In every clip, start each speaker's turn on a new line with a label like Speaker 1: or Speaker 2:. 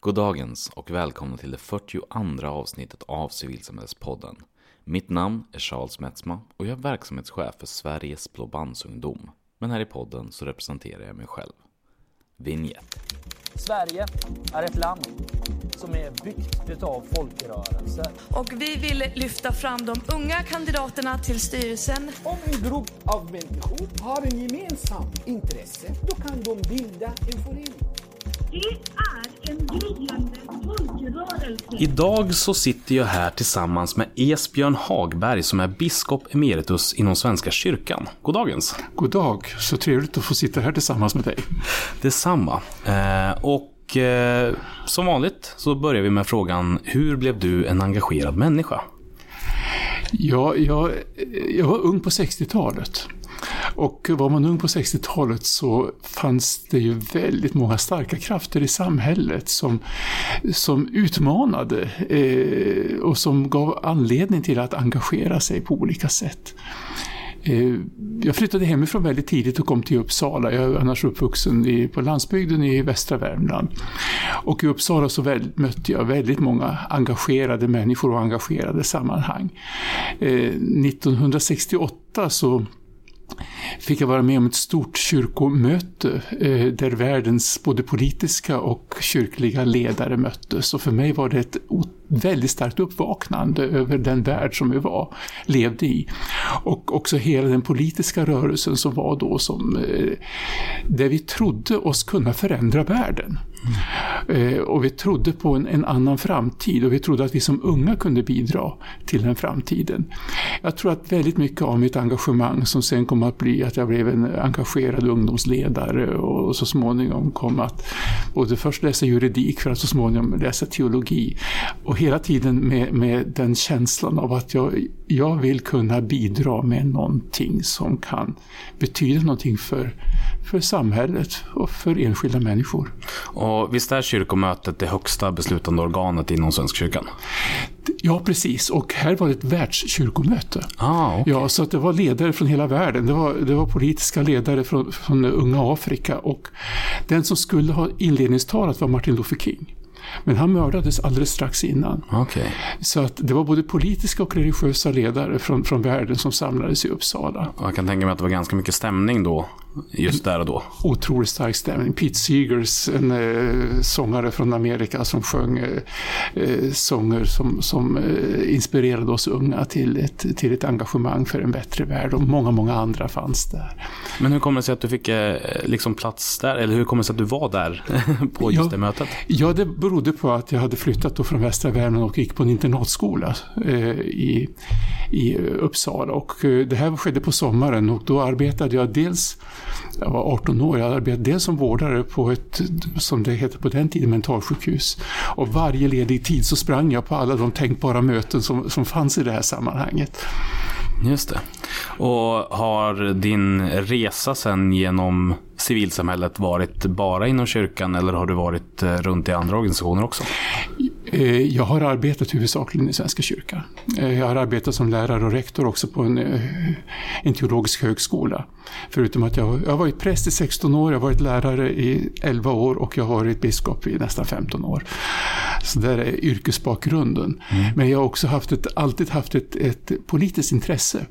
Speaker 1: Goddagens och välkomna till det 42 avsnittet av Civilsamhällespodden. Mitt namn är Charles Metzma och jag är verksamhetschef för Sveriges Blåbandsungdom. Men här i podden så representerar jag mig själv. Vignett.
Speaker 2: Sverige är ett land som är byggt utav folkrörelser.
Speaker 3: Och vi vill lyfta fram de unga kandidaterna till styrelsen.
Speaker 4: Om en grupp av människor har en gemensam intresse, då kan de bilda en förening.
Speaker 5: Det är.
Speaker 6: Idag så sitter jag här tillsammans med Esbjörn Hagberg som är biskop emeritus inom Svenska kyrkan. Goddagens.
Speaker 7: God dag, så trevligt att få sitta här tillsammans med dig.
Speaker 6: Detsamma. Eh, och eh, som vanligt så börjar vi med frågan, hur blev du en engagerad människa?
Speaker 7: Ja, jag, jag var ung på 60-talet. Och var man ung på 60-talet så fanns det ju väldigt många starka krafter i samhället som, som utmanade eh, och som gav anledning till att engagera sig på olika sätt. Eh, jag flyttade hemifrån väldigt tidigt och kom till Uppsala. Jag är annars uppvuxen i, på landsbygden i västra Värmland. Och i Uppsala så väl, mötte jag väldigt många engagerade människor och engagerade sammanhang. Eh, 1968 så fick jag vara med om ett stort kyrkomöte eh, där världens både politiska och kyrkliga ledare möttes. Och för mig var det ett väldigt starkt uppvaknande över den värld som vi var, levde i. Och också hela den politiska rörelsen som var då som, eh, där vi trodde oss kunna förändra världen. Eh, och vi trodde på en, en, annan framtid och vi trodde att vi som unga kunde bidra till den framtiden. Jag tror att väldigt mycket av mitt engagemang som sen kom att bli att jag blev en engagerad ungdomsledare och så småningom kom att både först läsa juridik för att så småningom läsa teologi. Och hela tiden med, med den känslan av att jag, jag vill kunna bidra med någonting som kan betyda någonting för, för samhället och för enskilda människor.
Speaker 6: Och visst är kyrkomötet det högsta beslutande organet inom Svenska kyrkan?
Speaker 7: Ja, precis. Och här var det ett världskyrkomöte.
Speaker 6: Ah, okay.
Speaker 7: Ja, så att det var ledare från hela världen. Det var, det var politiska ledare från, från unga Afrika. Och den som skulle ha inledningstalat var Martin Luther King. Men han mördades alldeles strax innan.
Speaker 6: Okay.
Speaker 7: Så att det var både politiska och religiösa ledare från, från världen som samlades i Uppsala.
Speaker 6: Jag kan tänka mig att det var ganska mycket stämning då, just där och då.
Speaker 7: Otroligt stark stämning. Pete Seegers, en eh, sångare från Amerika som sjöng eh, eh, sånger som, som eh, inspirerade oss unga till ett, till ett engagemang för en bättre värld. Och många, många andra fanns där.
Speaker 6: Men hur kommer det sig att du fick eh, liksom plats där? Eller hur kommer det sig att du var där på just
Speaker 7: ja,
Speaker 6: det mötet?
Speaker 7: Ja, det berodde på att jag hade flyttat då från västra Värmland och gick på en internatskola eh, i, i Uppsala. Och det här skedde på sommaren och då arbetade jag dels, jag var 18 år, jag arbetade dels som vårdare på ett, som det hette på den tiden, mentalsjukhus. Och varje ledig tid så sprang jag på alla de tänkbara möten som, som fanns i det här sammanhanget.
Speaker 6: Just det. Och har din resa sen genom civilsamhället varit bara inom kyrkan eller har du varit eh, runt i andra organisationer också?
Speaker 7: Eh, jag har arbetat huvudsakligen i Svenska kyrkan. Eh, jag har arbetat som lärare och rektor också på en, en teologisk högskola. Förutom att jag, jag har varit präst i 16 år, jag har varit lärare i 11 år och jag har varit biskop i nästan 15 år. Så där är yrkesbakgrunden. Mm. Men jag har också haft ett, alltid haft ett, ett politiskt intresse.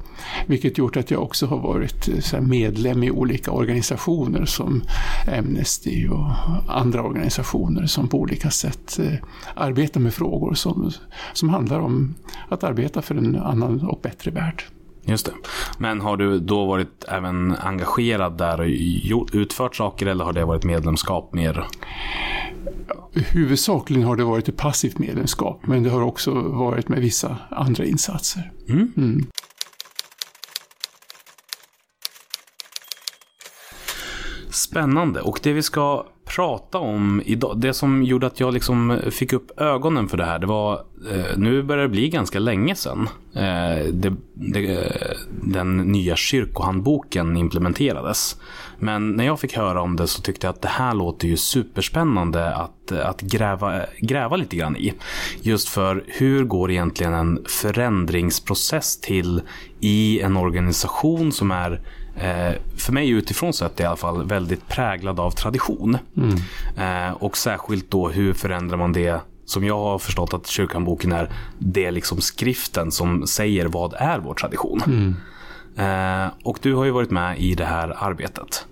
Speaker 7: Vilket gjort att jag också har varit medlem i olika organisationer som Amnesty och andra organisationer som på olika sätt arbetar med frågor som, som handlar om att arbeta för en annan och bättre värld.
Speaker 6: Just det. Men har du då varit även engagerad där och utfört saker eller har det varit medlemskap mer?
Speaker 7: Huvudsakligen har det varit ett passivt medlemskap men det har också varit med vissa andra insatser.
Speaker 6: Mm. Mm. Spännande. Och det vi ska prata om idag, det som gjorde att jag liksom eh, fick upp ögonen för det här, det var, eh, nu börjar det bli ganska länge sedan eh, det, det, eh, den nya kyrkohandboken implementerades. Men när jag fick höra om det så tyckte jag att det här låter ju superspännande att, eh, att gräva, gräva lite grann i. Just för hur går egentligen en förändringsprocess till i en organisation som är eh, för mig utifrån sett i alla fall väldigt präglad av tradition. Eh, och särskilt då hur förändrar man det som jag har förstått att kyrkanboken är, det är liksom skriften som säger vad är vår tradition. Eh, och du har ju varit med i det här arbetet.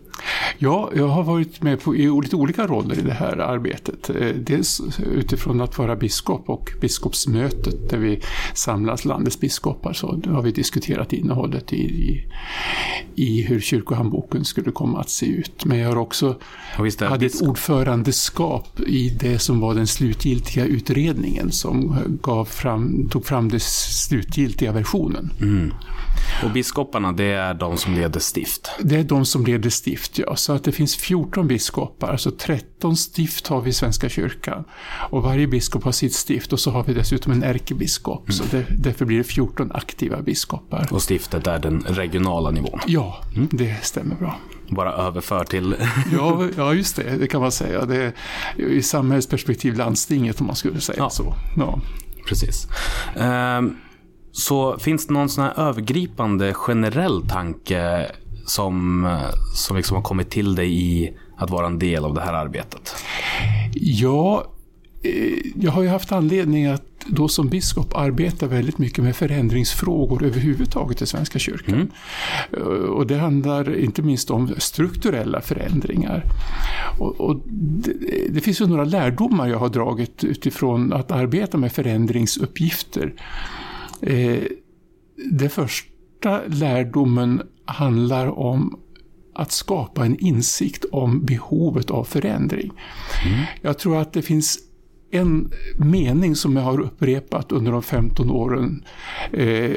Speaker 7: Ja, jag har varit med på, i lite olika roller i det här arbetet. Eh, Dels utifrån att vara biskop och biskopsmötet där vi samlas landets biskopar så har vi diskuterat innehållet i, i, i hur kyrkohandboken skulle komma att se ut. Men jag har också
Speaker 6: visst är
Speaker 7: hade ett ordförandeskap i det som var den slutgiltiga utredningen som gav fram, tog fram den slutgiltiga versionen.
Speaker 6: Och biskoparna, det är de som leder stift.
Speaker 7: Det är de som leder stift, ja. Så att det finns 14 biskopar, alltså 13 stift har vi i Svenska kyrkan. Och varje biskop har sitt stift och så har vi dessutom en ärkebiskop. Så det, därför blir det 14 aktiva biskopar.
Speaker 6: Och stiftet är den regionala nivån.
Speaker 7: Ja, det stämmer bra.
Speaker 6: Bara överför till...
Speaker 7: Ja, ja, just det, det kan man säga. Det är i samhällsperspektiv landstinget om man skulle säga
Speaker 6: Ja.
Speaker 7: så. Ja.
Speaker 6: Precis. Ehm, så finns det någon sån här övergripande generell tanke som, som liksom har kommit till dig i att vara en del av det här arbetet?
Speaker 7: Ja, eh, jag har ju haft anledning att då som biskop arbeta väldigt mycket med förändringsfrågor överhuvudtaget i Svenska kyrkan. Eh, Och det handlar inte minst om strukturella förändringar. Och, och det, det finns ju några lärdomar jag har dragit utifrån att arbeta med förändringsuppgifter. Eh, Det första lärdomen handlar om att skapa en insikt om behovet av förändring. Jag tror att det finns en mening som jag har upprepat under de 15 åren eh,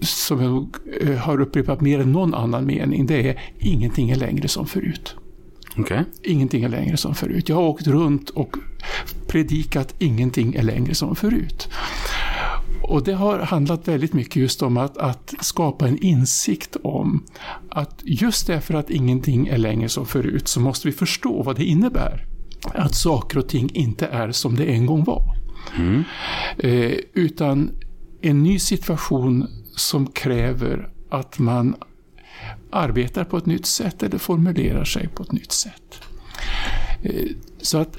Speaker 7: som jag eh, har upprepat mer än någon annan mening. Det är ingenting är längre som förut.
Speaker 6: Okej.
Speaker 7: Ingenting är längre som förut. Jag har åkt runt och predikat ingenting är längre som förut. Och det har handlat väldigt mycket just om att, att skapa en insikt om att just därför att ingenting är längre som förut så måste vi förstå vad det innebär. Att saker och ting inte är som det en gång var. Eh, utan en ny situation som kräver att man arbetar på ett nytt sätt eller formulerar sig på ett nytt sätt. Eh, Så att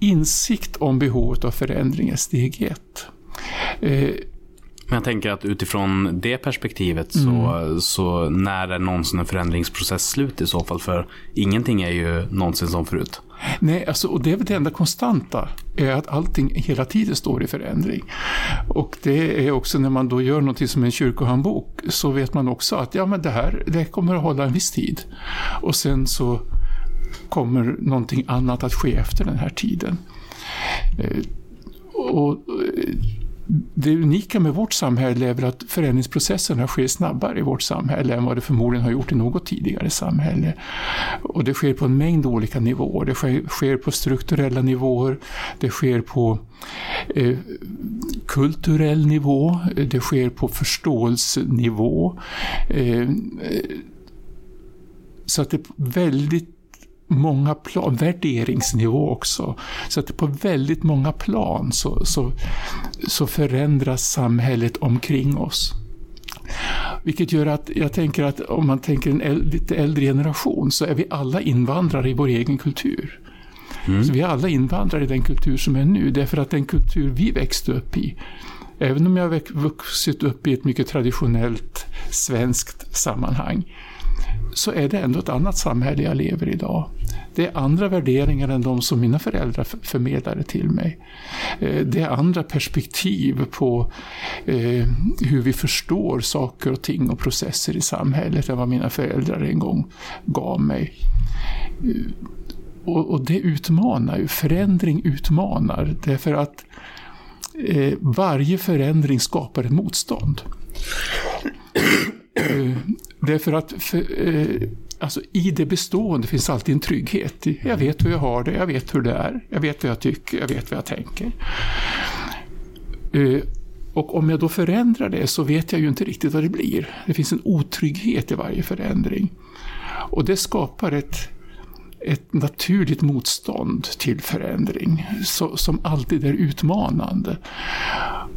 Speaker 7: insikt om behovet av förändring är steg ett. Eh,
Speaker 6: Men jag tänker att utifrån det perspektivet så, så när är någonsin en förändringsprocess slut i så fall? För ingenting är ju någonsin som förut.
Speaker 7: Nej, alltså, och det är väl det enda konstanta, är att allting hela tiden står i förändring. Och det är också när man då gör någonting som en kyrkohandbok, så vet man också att ja, men det här det kommer att hålla en viss tid. Och sen så kommer någonting annat att ske efter den här tiden. Eh, Och eh, det unika med vårt samhälle är väl att förändringsprocesserna sker snabbare i vårt samhälle än vad det förmodligen har gjort i något tidigare samhälle. Och det sker på en mängd olika nivåer. Det sker, sker på strukturella nivåer, det sker på eh, kulturell nivå, det sker på förståelsenivå. Eh, eh så att det är väldigt många plan, värderingsnivå också. Så att på väldigt många plan så, så, så förändras samhället omkring oss. Vilket gör att jag tänker att om man tänker en äl- lite äldre generation så är vi alla invandrare i vår egen kultur. Så vi är alla invandrare i den kultur som är nu, därför att den kultur vi växte upp i, även om jag har vuxit upp i ett mycket traditionellt svenskt sammanhang, så är det ändå ett annat samhälle jag lever i idag. Det är andra värderingar än de som mina föräldrar förmedlade till mig. Eh, det är andra perspektiv på eh, hur vi förstår saker och ting och processer i samhället än vad mina föräldrar en gång gav mig. Eh, och, det utmanar ju, förändring utmanar, därför att varje förändring skapar ett motstånd. Därför att för, eh, alltså, i det bestående finns alltid en trygghet. Jag vet hur jag har det, jag vet hur det är, jag vet vad jag tycker, jag vet vad jag tänker. Eh, och om jag då förändrar det så vet jag ju inte riktigt vad det blir. Det finns en otrygghet i varje förändring. Och det skapar ett, ett naturligt motstånd till förändring så, som alltid är utmanande.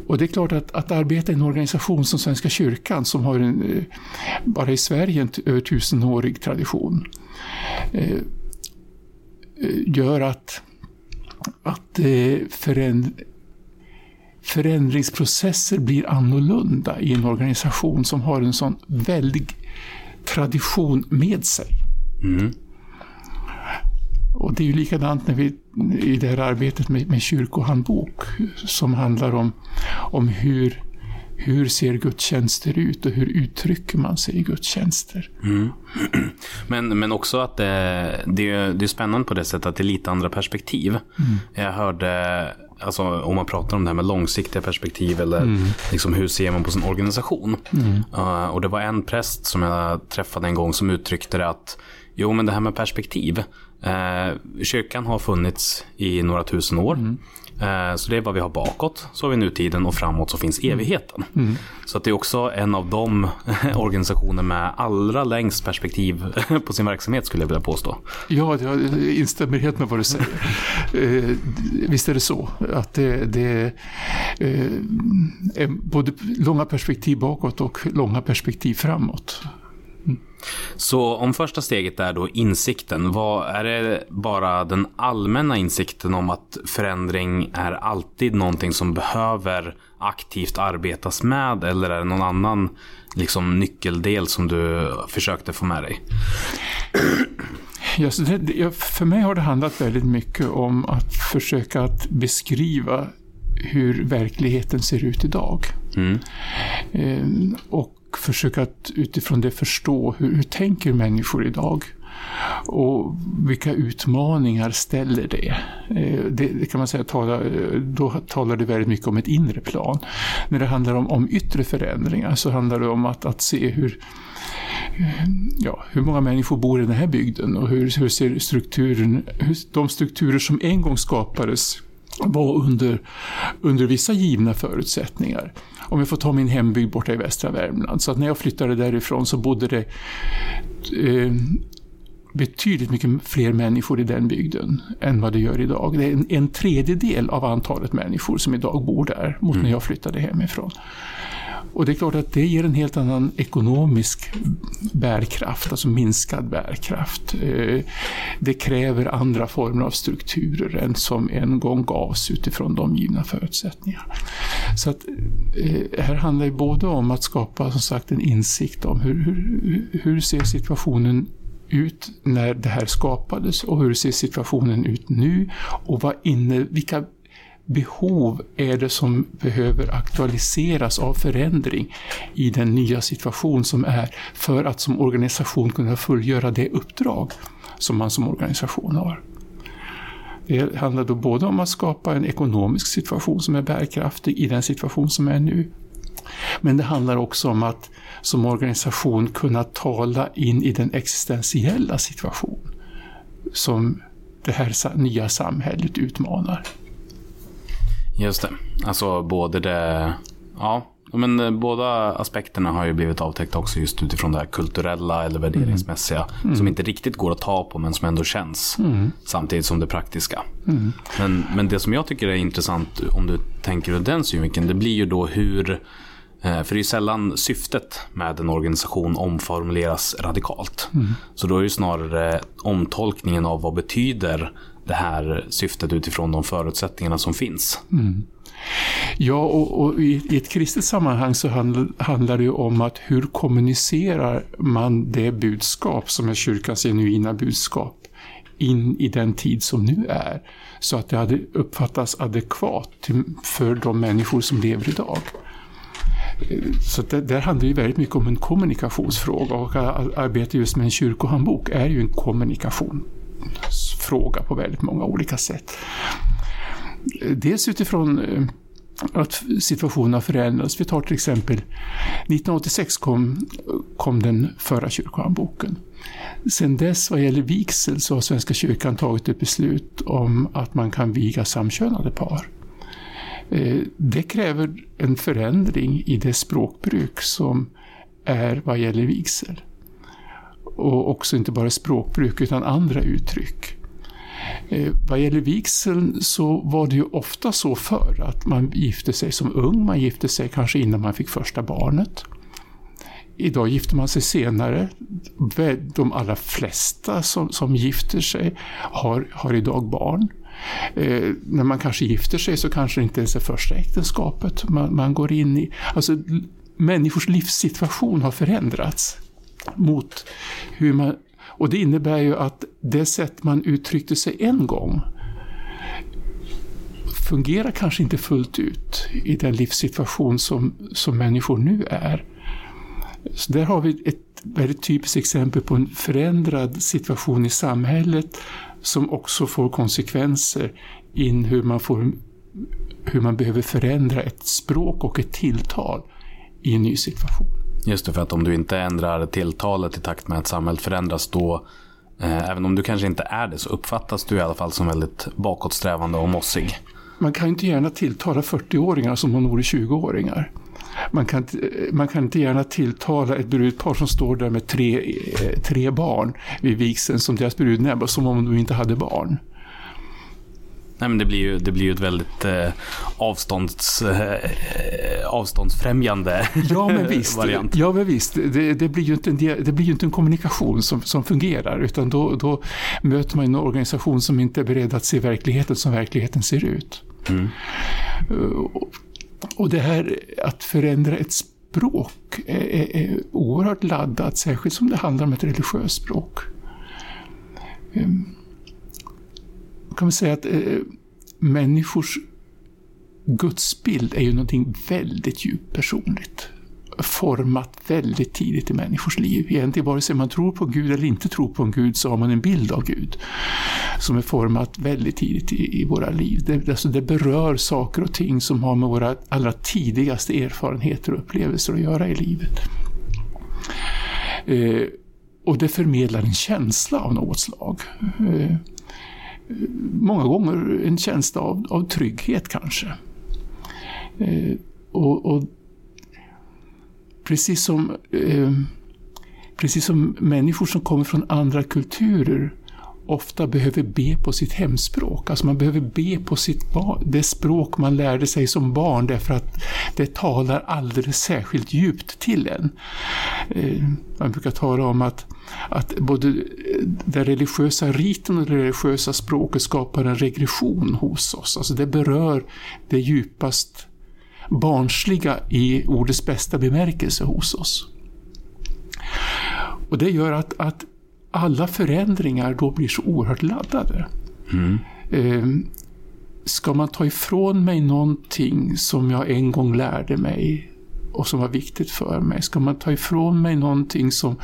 Speaker 7: Och det är klart att, att arbeta i en organisation som Svenska kyrkan som har en, eh, bara i Sverige en över tusenårig tradition eh, eh, gör att, att eh, föränd, förändringsprocesser blir annorlunda i en organisation som har en sån väldig tradition med sig. Mm. Och det är ju likadant när vi, i det här arbetet med, med kyrkohandbok som handlar om, om hur, hur ser gudstjänster ut och hur uttrycker man sig i gudstjänster. Mm.
Speaker 6: Men, men också att det, det, är, det är spännande på det sättet att det är lite andra perspektiv. Mm. Jag hörde, alltså, om man pratar om det här med långsiktiga perspektiv eller mm. liksom, hur ser man på sin organisation. Uh, och det var en präst som jag träffade en gång som uttryckte det att Jo, men det här med perspektiv. Eh, kyrkan har funnits i några tusen år. Mm. Eh, så det är vad vi har bakåt. Så har vi nutiden och framåt så finns mm. evigheten. Mm. Så att det är också en av de organisationer med allra längst perspektiv på sin verksamhet skulle jag vilja påstå.
Speaker 7: Ja, jag instämmer helt med vad du säger. eh, visst är det så att det, det är både långa perspektiv bakåt och långa perspektiv framåt.
Speaker 6: Så om första steget är då insikten, vad, är det bara den allmänna insikten om att förändring är alltid någonting som behöver aktivt arbetas med eller är det någon annan liksom, nyckeldel som du försökte få med dig?
Speaker 7: Ja, det, för mig har det handlat väldigt mycket om att försöka att beskriva hur verkligheten ser ut idag. Mm. Ehm, och försöka att utifrån det förstå hur, hur tänker människor idag? Och vilka utmaningar ställer det? Eh, det, det kan man säga, tala, då talar det väldigt mycket om ett inre plan. När det handlar om, om yttre förändringar så handlar det om att, att se hur, ja, hur många människor bor i den här bygden och hur, hur ser strukturen, hur, de strukturer som en gång skapades var under, under vissa givna förutsättningar. Om jag får ta min hembygd borta i västra Värmland. Så att när jag flyttade därifrån så bodde det eh, betydligt mycket fler människor i den bygden än vad det gör idag. Det är en, en tredjedel av antalet människor som idag bor där mot mm. när jag flyttade hemifrån. Och det är klart att det ger en helt annan ekonomisk bärkraft, alltså minskad bärkraft. Eh, det kräver andra former av strukturer än som en gång gavs utifrån de givna förutsättningarna. Så att eh, här handlar det både om att skapa som sagt en insikt om hur, hur, hur ser situationen ut när det här skapades och hur ser situationen ut nu och vad inne, vilka behov är det som behöver aktualiseras av förändring i den nya situation som är för att som organisation kunna fullgöra det uppdrag som man som organisation har. Det handlar då både om att skapa en ekonomisk situation som är bärkraftig i den situation som är nu. Men det handlar också om att som organisation kunna tala in i den existentiella situation som det här nya samhället utmanar.
Speaker 6: Just det. Alltså både det... Ja, men eh, båda aspekterna har ju blivit avtäckta också just utifrån det här kulturella eller värderingsmässiga. Mm. Som inte riktigt går att ta på men som ändå känns. Mm. Samtidigt som det praktiska. Mm. Men, men det som jag tycker är intressant om du tänker ur den synvinkeln. Det blir ju då hur eh, för det är ju sällan syftet med en organisation omformuleras radikalt. Mm. Så då är det snarare omtolkningen av vad betyder det här syftet utifrån de förutsättningarna som finns. Mm.
Speaker 7: Ja, och, och i, i, ett kristet sammanhang så handl, handlar det ju om att hur kommunicerar man det budskap som är kyrkans genuina budskap in i den tid som nu är. Så att det hade uppfattats adekvat till, för de människor som lever idag. Så det, där handlar det väldigt mycket om en kommunikationsfråga och att arbeta just med en kyrkohandbok är ju en kommunikation fråga på väldigt många olika sätt. Dels utifrån eh, att situationen har förändrats. Vi tar till exempel 1986 kom, kom den förra kyrkohandboken. Sen dess vad gäller vigsel så har Svenska kyrkan tagit ett beslut om att man kan viga samkönade par. Eh, det kräver en förändring i det språkbruk som är vad gäller vigsel och också inte bara språkbruk utan andra uttryck. Eh, vad gäller vigseln så var det ju ofta så förr att man gifte sig som ung, man gifte sig kanske innan man fick första barnet. Idag gifter man sig senare. De allra flesta som, som gifter sig har, har idag barn. Eh, när man kanske gifter sig så kanske det inte ens är första äktenskapet man, man går in i. Alltså, människors livssituation har förändrats mot hur man... Och det innebär ju att det sätt man uttryckte sig en gång fungerar kanske inte fullt ut i den livssituation som, som människor nu är. Så där har vi ett väldigt typiskt exempel på en förändrad situation i samhället som också får konsekvenser in hur man, får, hur man behöver förändra ett språk och ett tilltal i en ny situation.
Speaker 6: Just det, för att om du inte ändrar tilltalet i takt med att samhället förändras då eh, Även om du kanske inte är det så uppfattas du i alla fall som väldigt bakåtsträvande och mossig.
Speaker 7: Man kan inte gärna tilltala 40-åringar som om de vore 20-åringar. Man kan, eh, man kan inte gärna tilltala ett brudpar som står där med tre, eh, tre barn vid vigseln som deras brudnäbb, som om de inte hade barn.
Speaker 6: Nej, men det blir ju, det blir ju ett väldigt eh, avstånds, eh, avståndsfrämjande
Speaker 7: ja, men visst,
Speaker 6: variant.
Speaker 7: Ja, men visst. Det, det, blir ju inte en, det blir ju inte en kommunikation som, som fungerar, utan då, då möter man en organisation som inte är beredd att se verkligheten som verkligheten ser ut. Mm. Och det här att förändra ett språk är, är, är oerhört laddat, särskilt som det handlar om ett religiöst språk. Um, kan man säga att eh, människors gudsbild är ju någonting väldigt djupt personligt format väldigt tidigt i människors liv. Egentligen vare sig man tror på Gud eller inte tror på en Gud så har man en bild av Gud som är format väldigt tidigt i, i våra liv. Det, alltså det berör saker och ting som har med våra allra tidigaste erfarenheter och upplevelser att göra i livet. Eh, och det förmedlar en känsla av något slag. Eh, många gånger en känsla av, av trygghet kanske. Eh, och, och precis som, eh, precis som människor som kommer från andra kulturer ofta behöver be på sitt hemspråk. Alltså man behöver be på sitt det språk man lärde sig som barn därför att det talar alldeles särskilt djupt till en. Eh, man brukar tala om att, att både den religiösa riten och det religiösa språket skapar en regression hos oss. Alltså det berör det djupast barnsliga i ordets bästa bemärkelse hos oss. Och det gör att, att alla förändringar då blir så oerhört laddade. Mm. Eh, ska man ta ifrån mig någonting som jag en gång lärde mig och som var viktigt för mig? Ska man ta ifrån mig någonting som,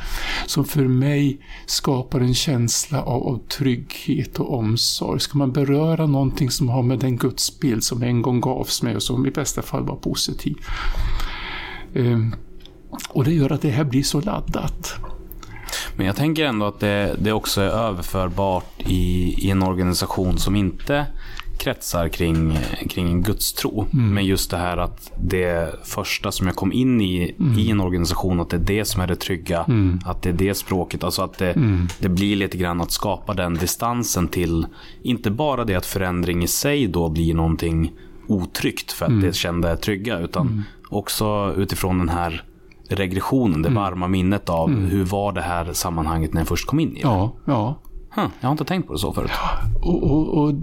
Speaker 7: som för mig skapar en känsla av, av trygghet och omsorg? Ska man beröra någonting som har med den gudsbild som en gång gavs mig och som i bästa fall var positiv? Um, och det gör att det här blir så laddat.
Speaker 6: Men jag tänker ändå att det, det också är överförbart i, i en organisation som inte kretsar kring, kring en gudstro. Mm. Men just det här att det första som jag kom in i mm. i en organisation, att det är det som är det trygga. Mm. Att det är det språket. Alltså att det, mm. det blir lite grann att skapa den distansen till, inte bara det att förändring i sig då blir någonting otryggt för att mm. det kände trygga, utan mm. också utifrån den här regressionen, det varma minnet av hur var det här sammanhanget när jag först kom in i det.
Speaker 7: Ja, ja.
Speaker 6: Huh, jag har inte tänkt på det så förut.
Speaker 7: Och, och, och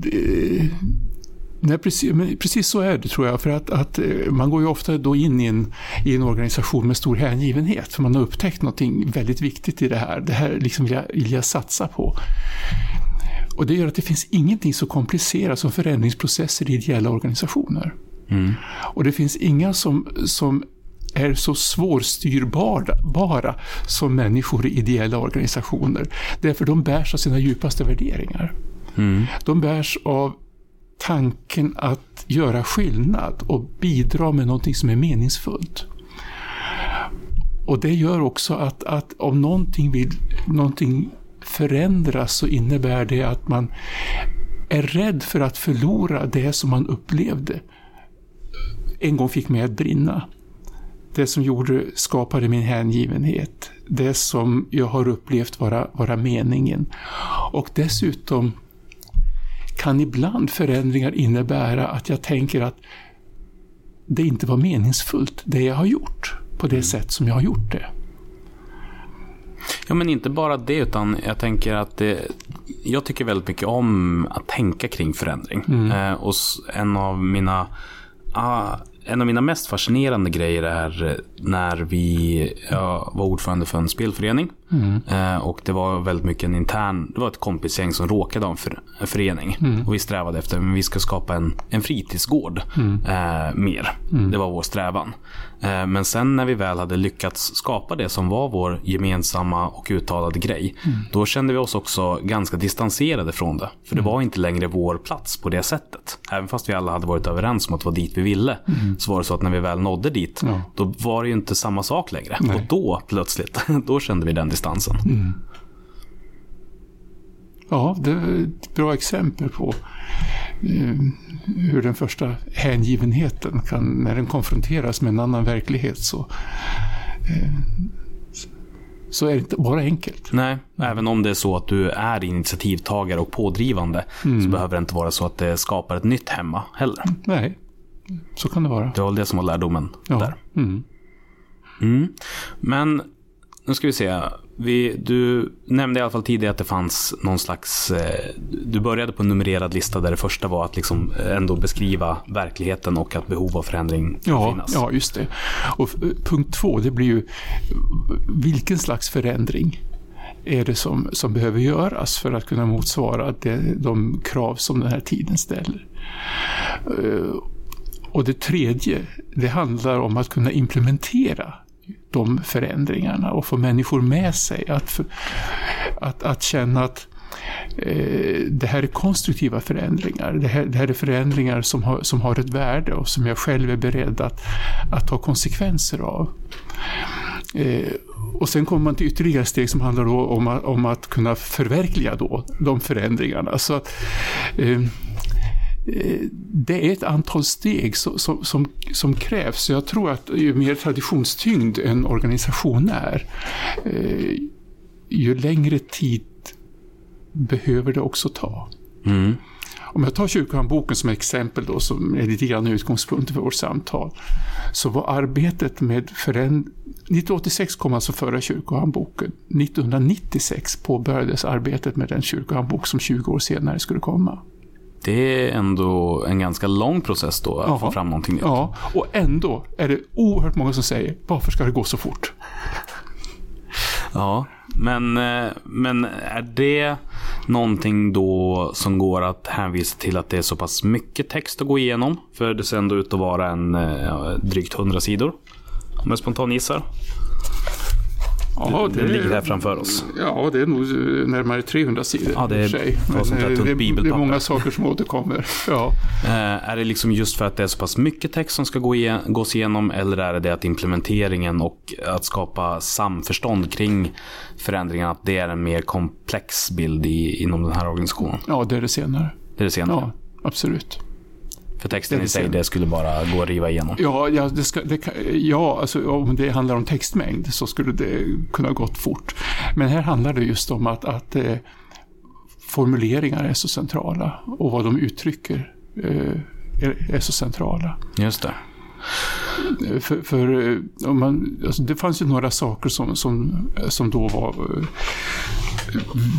Speaker 7: nej, precis, precis, så är det tror jag. För att, att, eh, man går ju ofta då in i en, i en organisation med stor hängivenhet. För man har upptäckt något väldigt viktigt i det här. Det här liksom vill, jag, vill jag satsa på. Och det gör att det finns ingenting så komplicerat som förändringsprocesser i ideella organisationer. Mm. Och det finns inga som, som är så svårstyrbara som människor i ideella organisationer. Därför de bärs av sina djupaste värderingar. Mm. De bärs av tanken att göra skillnad och bidra med någonting som är meningsfullt. Och det gör också att, att om någonting, vill, någonting förändras så innebär det att man är rädd för att förlora det som man upplevde en gång fick mig att brinna det som gjorde, skapade min hängivenhet. Det som jag har upplevt vara, vara meningen. Och dessutom kan ibland förändringar innebära att jag tänker att det inte var meningsfullt, det jag har gjort, på det sätt som jag har gjort det.
Speaker 6: Ja, men inte bara det, utan jag tänker att det, jag tycker väldigt mycket om att tänka kring förändring. Eh, och en av mina ah, en av mina mest fascinerande grejer är eh, när vi jag var ordförande för en spelförening. Eh, och det var väldigt mycket en intern, det var ett kompisgäng som råkade ha en, för, en förening. Och vi strävade efter, men vi ska skapa en, en fritidsgård eh, mer. Det var vår strävan. Eh, men sen när vi väl hade lyckats skapa det som var vår gemensamma och uttalade grej. Då kände vi oss också ganska distanserade från det. För det var inte längre vår plats på det sättet. Även fast vi alla hade varit överens om att det var dit vi ville. Så var det så att när vi väl nådde dit.
Speaker 7: Ja.
Speaker 6: Då var det ju inte samma sak längre.
Speaker 7: Nej.
Speaker 6: Och då plötsligt, då kände vi den distansen.
Speaker 7: Ja, det är ett bra exempel på eh, hur den första hängivenheten kan, när den konfronteras med en annan verklighet så, eh, så är det inte bara enkelt.
Speaker 6: Nej, även om det är så att du är initiativtagare och pådrivande så behöver det inte vara så att det skapar ett nytt hemma heller.
Speaker 7: Nej, så kan det vara.
Speaker 6: Det var det som var lärdomen
Speaker 7: Ja.
Speaker 6: där.
Speaker 7: Mm.
Speaker 6: Mm. Men nu ska vi se. Vi, du nämnde i alla fall tidigare att det fanns någon slags... Eh, du började på en numrerad lista där det första var att liksom ändå beskriva verkligheten och att behov av förändring
Speaker 7: Ja,
Speaker 6: finnas.
Speaker 7: ja, just det. Och eh, punkt två, det blir ju vilken slags förändring är det som, som behöver göras för att kunna motsvara det, de krav som den här tiden ställer. Eh, Och det tredje, det handlar om att kunna implementera de förändringarna och få människor med sig. Att, för, att, att känna att eh, det här är konstruktiva förändringar. Det här, det här är förändringar som har, som har ett värde och som jag själv är beredd att, att ta konsekvenser av. Eh, och sen kommer man till ytterligare steg som handlar då om, att, om att kunna förverkliga då de förändringarna. Så att, eh, det är ett antal steg som, som, som, krävs. Jag tror att ju mer traditionstyngd en organisation är, eh, ju längre tid behöver det också ta.
Speaker 6: Mm.
Speaker 7: Om jag tar kyrkohandboken som exempel då, som är lite grann utgångspunkten för vårt samtal, så var arbetet med föränd... 1986 kom alltså förra kyrkohandboken. 1996 påbörjades arbetet med den kyrkohandbok som 20 år senare skulle komma.
Speaker 6: Det är ändå en ganska lång process då att
Speaker 7: Ja.
Speaker 6: få fram någonting nytt.
Speaker 7: Ja, och ändå är det oerhört många som säger, varför ska det gå så fort?
Speaker 6: Ja, men, eh, men är det någonting då som går att hänvisa till att det är så pass mycket text att gå igenom? För det ser ändå ut att vara en eh, drygt 100 sidor. Om jag spontan gissar.
Speaker 7: Ja,
Speaker 6: Det ligger här framför oss.
Speaker 7: Ja, det är nog närmare 300 sidor
Speaker 6: Ja, det är- det
Speaker 7: eh, det, det är många saker som återkommer. Ja.
Speaker 6: Eh, är det liksom just för att det är så pass mycket text som ska gå igen, gås igenom eller är det det att implementeringen och att skapa samförstånd kring förändringen att det är en mer komplex bild i, inom den här organisationen?
Speaker 7: ja, det är det senare.
Speaker 6: Det är det senare.
Speaker 7: Ja, absolut.
Speaker 6: För texten i sig, det skulle bara gå att riva igenom.
Speaker 7: Ja, ja, det ska, det ja alltså, om det handlar om textmängd så skulle det kunna gått fort. Men här handlar det just om att, att eh, formuleringar är så centrala och vad de uttrycker eh, är, är så centrala.
Speaker 6: Just det.
Speaker 7: Eh, För, för eh, om man, alltså det fanns ju några saker som, som, som då var eh,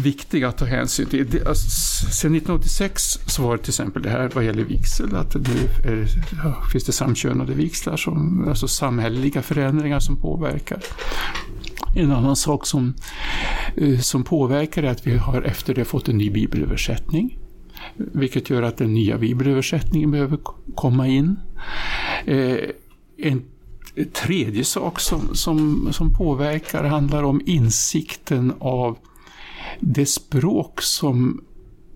Speaker 7: viktiga att ta hänsyn till. Det, alltså, 1986 så var det till exempel det här vad gäller vigsel, att nu är, ja, finns det samkönade vigslar, som, alltså samhälleliga förändringar som påverkar. En annan sak som, eh, som påverkar är att vi har efter det fått en ny bibelöversättning. Vilket gör att den nya bibelöversättningen behöver komma in. Eh, en tredje sak som, som, som påverkar handlar om insikten av det språk som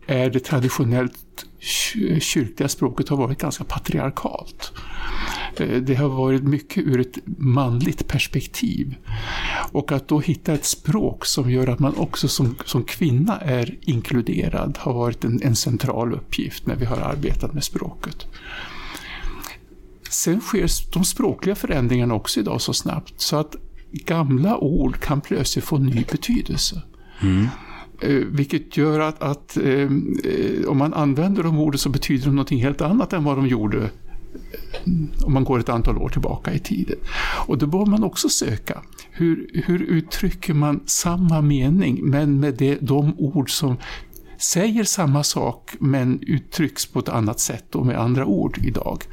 Speaker 7: är det traditionellt kyrkliga språket har varit ganska patriarkalt. Eh, det har varit mycket ur ett manligt perspektiv. Och att då hitta ett språk som gör att man också som, som kvinna är inkluderad har varit en, en central uppgift när vi har arbetat med språket. Sen sker de språkliga förändringarna också idag så snabbt så att gamla ord kan plötsligt få ny betydelse. Mm. vilket gör att, att eh, om man använder de orden så betyder de någonting helt annat än vad de gjorde eh, om man går ett antal år tillbaka i tiden. Och då bör man också söka. Hur, hur uttrycker man samma mening men med det, de ord som säger samma sak men uttrycks på ett annat sätt och med andra ord idag.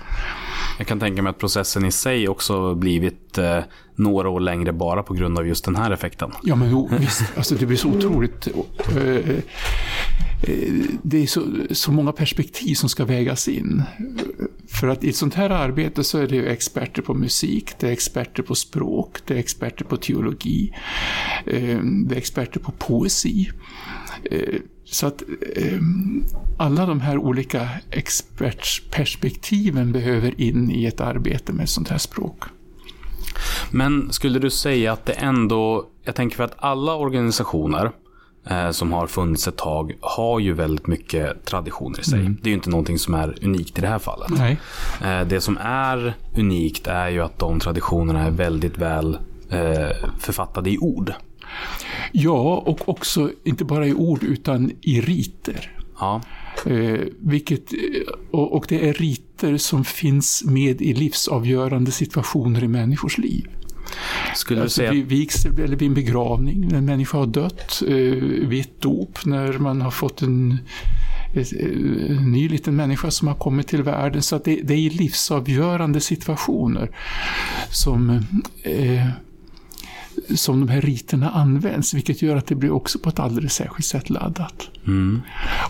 Speaker 6: Jag kan tänka mig att processen i sig också blivit eh, några år längre bara på grund av just den här effekten.
Speaker 7: Ja, men jo, visst. Alltså, det blir så otroligt... Eh, eh, det är så, så många perspektiv som ska vägas in. För att i ett sånt här arbete så är det experter på musik, det är experter på språk, det är experter på teologi, eh, det är experter på poesi. Så att eh, alla de här olika expertperspektiven behöver in i ett arbete med ett sånt här språk.
Speaker 6: Men skulle du säga att det ändå, jag tänker för att alla organisationer eh, som har funnits ett tag har ju väldigt mycket traditioner i sig.
Speaker 7: Mm.
Speaker 6: Det är ju inte någonting som är unikt i det här fallet. Eh, det som är unikt är ju att de traditionerna är väldigt väl eh, författade i ord.
Speaker 7: Ja, och också inte bara i ord utan i riter.
Speaker 6: Ja,
Speaker 7: Eh, vilket, och, och det är riter som finns med i livsavgörande situationer i människors liv.
Speaker 6: skulle du
Speaker 7: Alltså
Speaker 6: säga
Speaker 7: vid vigsel eller vid en begravning, när en människa har dött, eh, vid ett dop, när man har fått en, en ny liten människa som har kommit till världen. Så det, det är i livsavgörande situationer som, eh, som de här riterna används, vilket gör att det blir också på ett alldeles särskilt sätt laddat.
Speaker 6: Mm.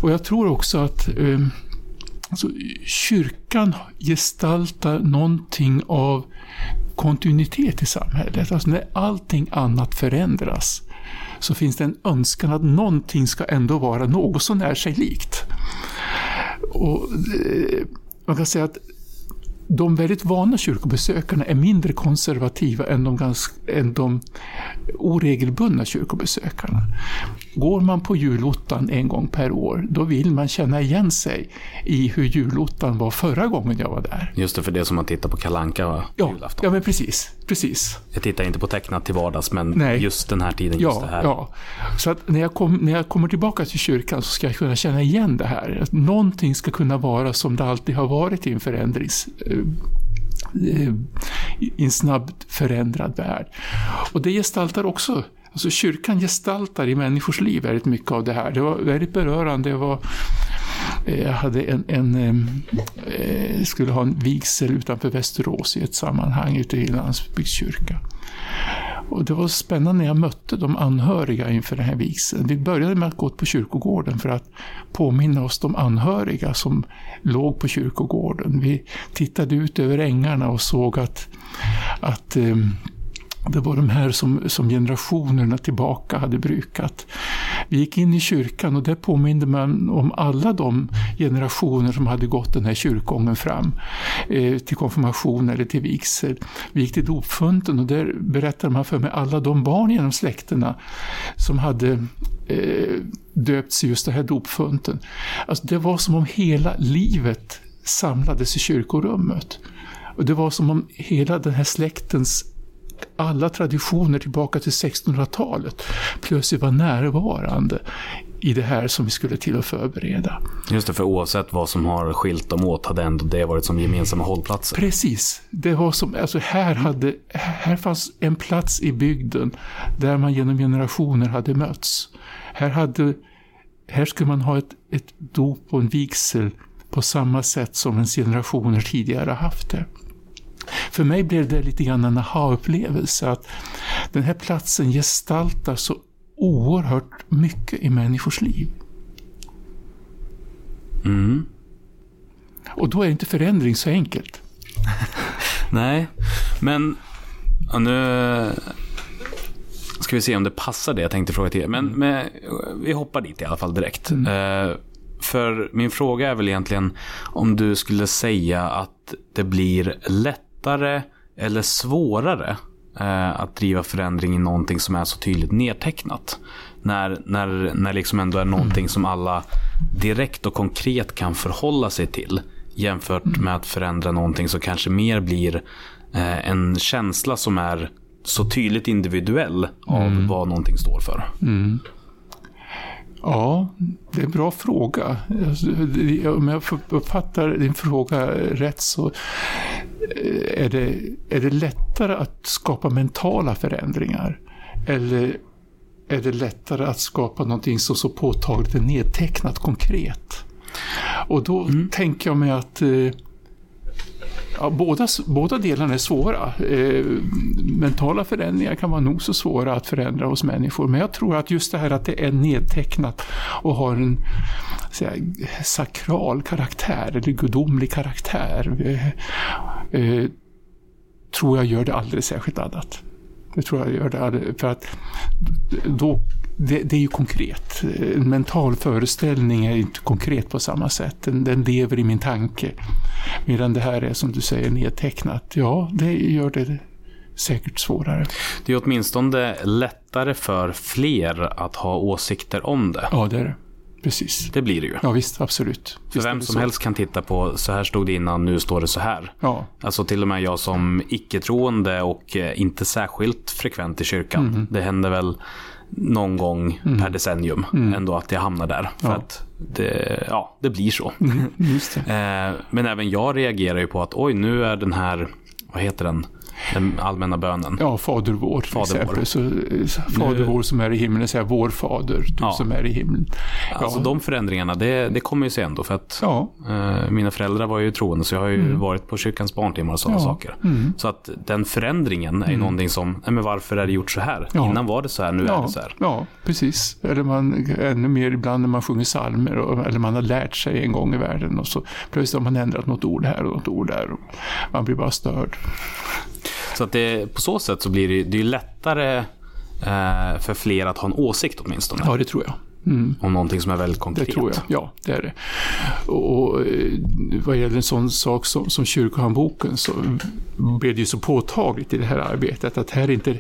Speaker 7: Och jag tror också att eh, alltså, kyrkan gestaltar någonting av kontinuitet i samhället. Alltså när allting annat förändras så finns det en önskan att någonting ska ändå vara något så när sig likt. Och, eh, man kan säga att de väldigt vana kyrkobesökarna är mindre konservativa än de, ganska, än de oregelbundna kyrkobesökarna. Går man på julottan en gång per år, då vill man känna igen sig i hur julottan var förra gången jag var där.
Speaker 6: Just det, för det som man tittar på Kalanka
Speaker 7: Ja,
Speaker 6: julafton.
Speaker 7: ja men precis. precis.
Speaker 6: Jag tittar inte på tecknat till vardags, men
Speaker 7: Nej.
Speaker 6: just den här tiden, just
Speaker 7: Ja,
Speaker 6: det här.
Speaker 7: ja. Så att när jag, kom, när jag kommer tillbaka till kyrkan så ska jag kunna känna igen det här. Att någonting ska kunna vara som det alltid har varit i en förändrings Eh, i en snabbt förändrad värld. Och det gestaltar också, alltså kyrkan gestaltar i människors liv väldigt mycket av det här. Det var väldigt berörande. Det var, eh, jag hade en, en eh, eh, skulle ha en vigsel utanför Västerås i ett sammanhang ute i landsbygdskyrka. Och det var spännande när jag mötte de anhöriga inför den här vigseln. Vi började med att gå på kyrkogården för att påminna oss de anhöriga som låg på kyrkogården. Vi tittade ut över ängarna och såg att, att eh, det var de här som, som generationerna tillbaka hade brukat. Vi gick in i kyrkan och där påminde man om alla de generationer som hade gått den här kyrkogången fram eh, till konfirmation eller till vigsel. Vi gick till dopfunten och där berättade man för mig alla de barn genom släkterna som hade eh, döpts i just den här dopfunten. Alltså det var som om hela livet samlades i kyrkorummet. Och det var som om hela den här släktens alla traditioner tillbaka till 1600-talet plötsligt var närvarande i det här som vi skulle till att förbereda.
Speaker 6: Just det, för oavsett vad som har skilt dem åt hade ändå det varit som gemensamma hållplatser.
Speaker 7: Precis. Det var som, alltså här, hade, här fanns en plats i bygden där man genom generationer hade mötts. Här, hade, här skulle man ha ett, ett dop och en vigsel på samma sätt som ens generationer tidigare haft det. För mig blev det lite grann en aha-upplevelse att den här platsen gestaltar så oerhört mycket i människors liv.
Speaker 6: Mm.
Speaker 7: Och då är inte förändring så enkelt.
Speaker 6: Nej, men nu ska vi se om det passar det jag tänkte fråga till er. Men, men vi hoppar dit i alla fall direkt. Eh, för min fråga är väl egentligen om du skulle säga att det blir lättare eller svårare eh, att driva förändring i någonting som är så tydligt nedtecknat. När, när, när liksom ändå är någonting som alla direkt och konkret kan förhålla sig till. Jämfört med att förändra någonting som kanske mer blir eh, en känsla som är så tydligt individuell av vad någonting står för.
Speaker 7: Ja, det är en bra fråga. Alltså, Om jag uppfattar din fråga rätt så eh, är det, är det lättare att skapa mentala förändringar? Eller är det lättare att skapa någonting som så påtagligt är nedtecknat konkret? Och då tänker jag mig att eh, Ja, båda, båda delarna är svåra. Eh, mentala förändringar kan vara nog så svåra att förändra hos människor. Men jag tror att just det här att det är nedtecknat och har en säga, sakral karaktär eller gudomlig karaktär eh, eh, tror jag gör det alldeles särskilt laddat. Det tror jag gör det för att då, det, det är ju konkret. En mental föreställning är inte konkret på samma sätt. Den, den lever i min tanke. Medan det här är som du säger nedtecknat. Ja, det gör det säkert svårare.
Speaker 6: Det är åtminstone lättare för fler att ha åsikter om det.
Speaker 7: Ja, det är det. Precis.
Speaker 6: Det blir det ju.
Speaker 7: Ja, visst, absolut.
Speaker 6: För
Speaker 7: Visst
Speaker 6: vem som
Speaker 7: så.
Speaker 6: helst kan titta på, så här stod det innan, nu står det så här.
Speaker 7: Ja,
Speaker 6: Alltså till och med jag som icke-troende och eh, inte särskilt frekvent i kyrkan.
Speaker 7: Mm.
Speaker 6: Det händer väl någon gång per decennium ändå att jag hamnar där. För
Speaker 7: Mm. Ja.
Speaker 6: att det, ja, det blir så.
Speaker 7: just det.
Speaker 6: Eh, Men även jag reagerar ju på att oj, nu är den här, vad heter den, den allmänna bönen.
Speaker 7: Ja, Fader vår till
Speaker 6: Fader vår.
Speaker 7: exempel. Så, eh, fader vår som är i himlen, säger vår fader, du
Speaker 6: Ja.
Speaker 7: som är i himlen.
Speaker 6: Alltså
Speaker 7: ja.
Speaker 6: de förändringarna, det, det kommer ju sig ändå. För att
Speaker 7: Ja,
Speaker 6: eh, mina föräldrar var ju troende, så jag har ju varit på kyrkans barntimmar och sådana saker. Så att den förändringen är ju någonting som, nej men varför är det gjort så här? Innan var det så här, nu är det så här.
Speaker 7: ja, precis. Eller man, ännu mer ibland när man sjunger psalmer och, eller man har lärt sig en gång i världen och så plötsligt har man ändrat något ord här och något ord där. Och man blir bara störd.
Speaker 6: Så att det, på så sätt så blir det, det är lättare eh, för fler att ha en åsikt åtminstone.
Speaker 7: Ja, det tror jag.
Speaker 6: Om någonting som är väldigt
Speaker 7: Det
Speaker 6: konkret.
Speaker 7: tror jag, ja det är det. Och, eh, vad gäller en sån sak som, som kyrkohandboken så blev det ju så påtagligt i det här arbetet att här är inte,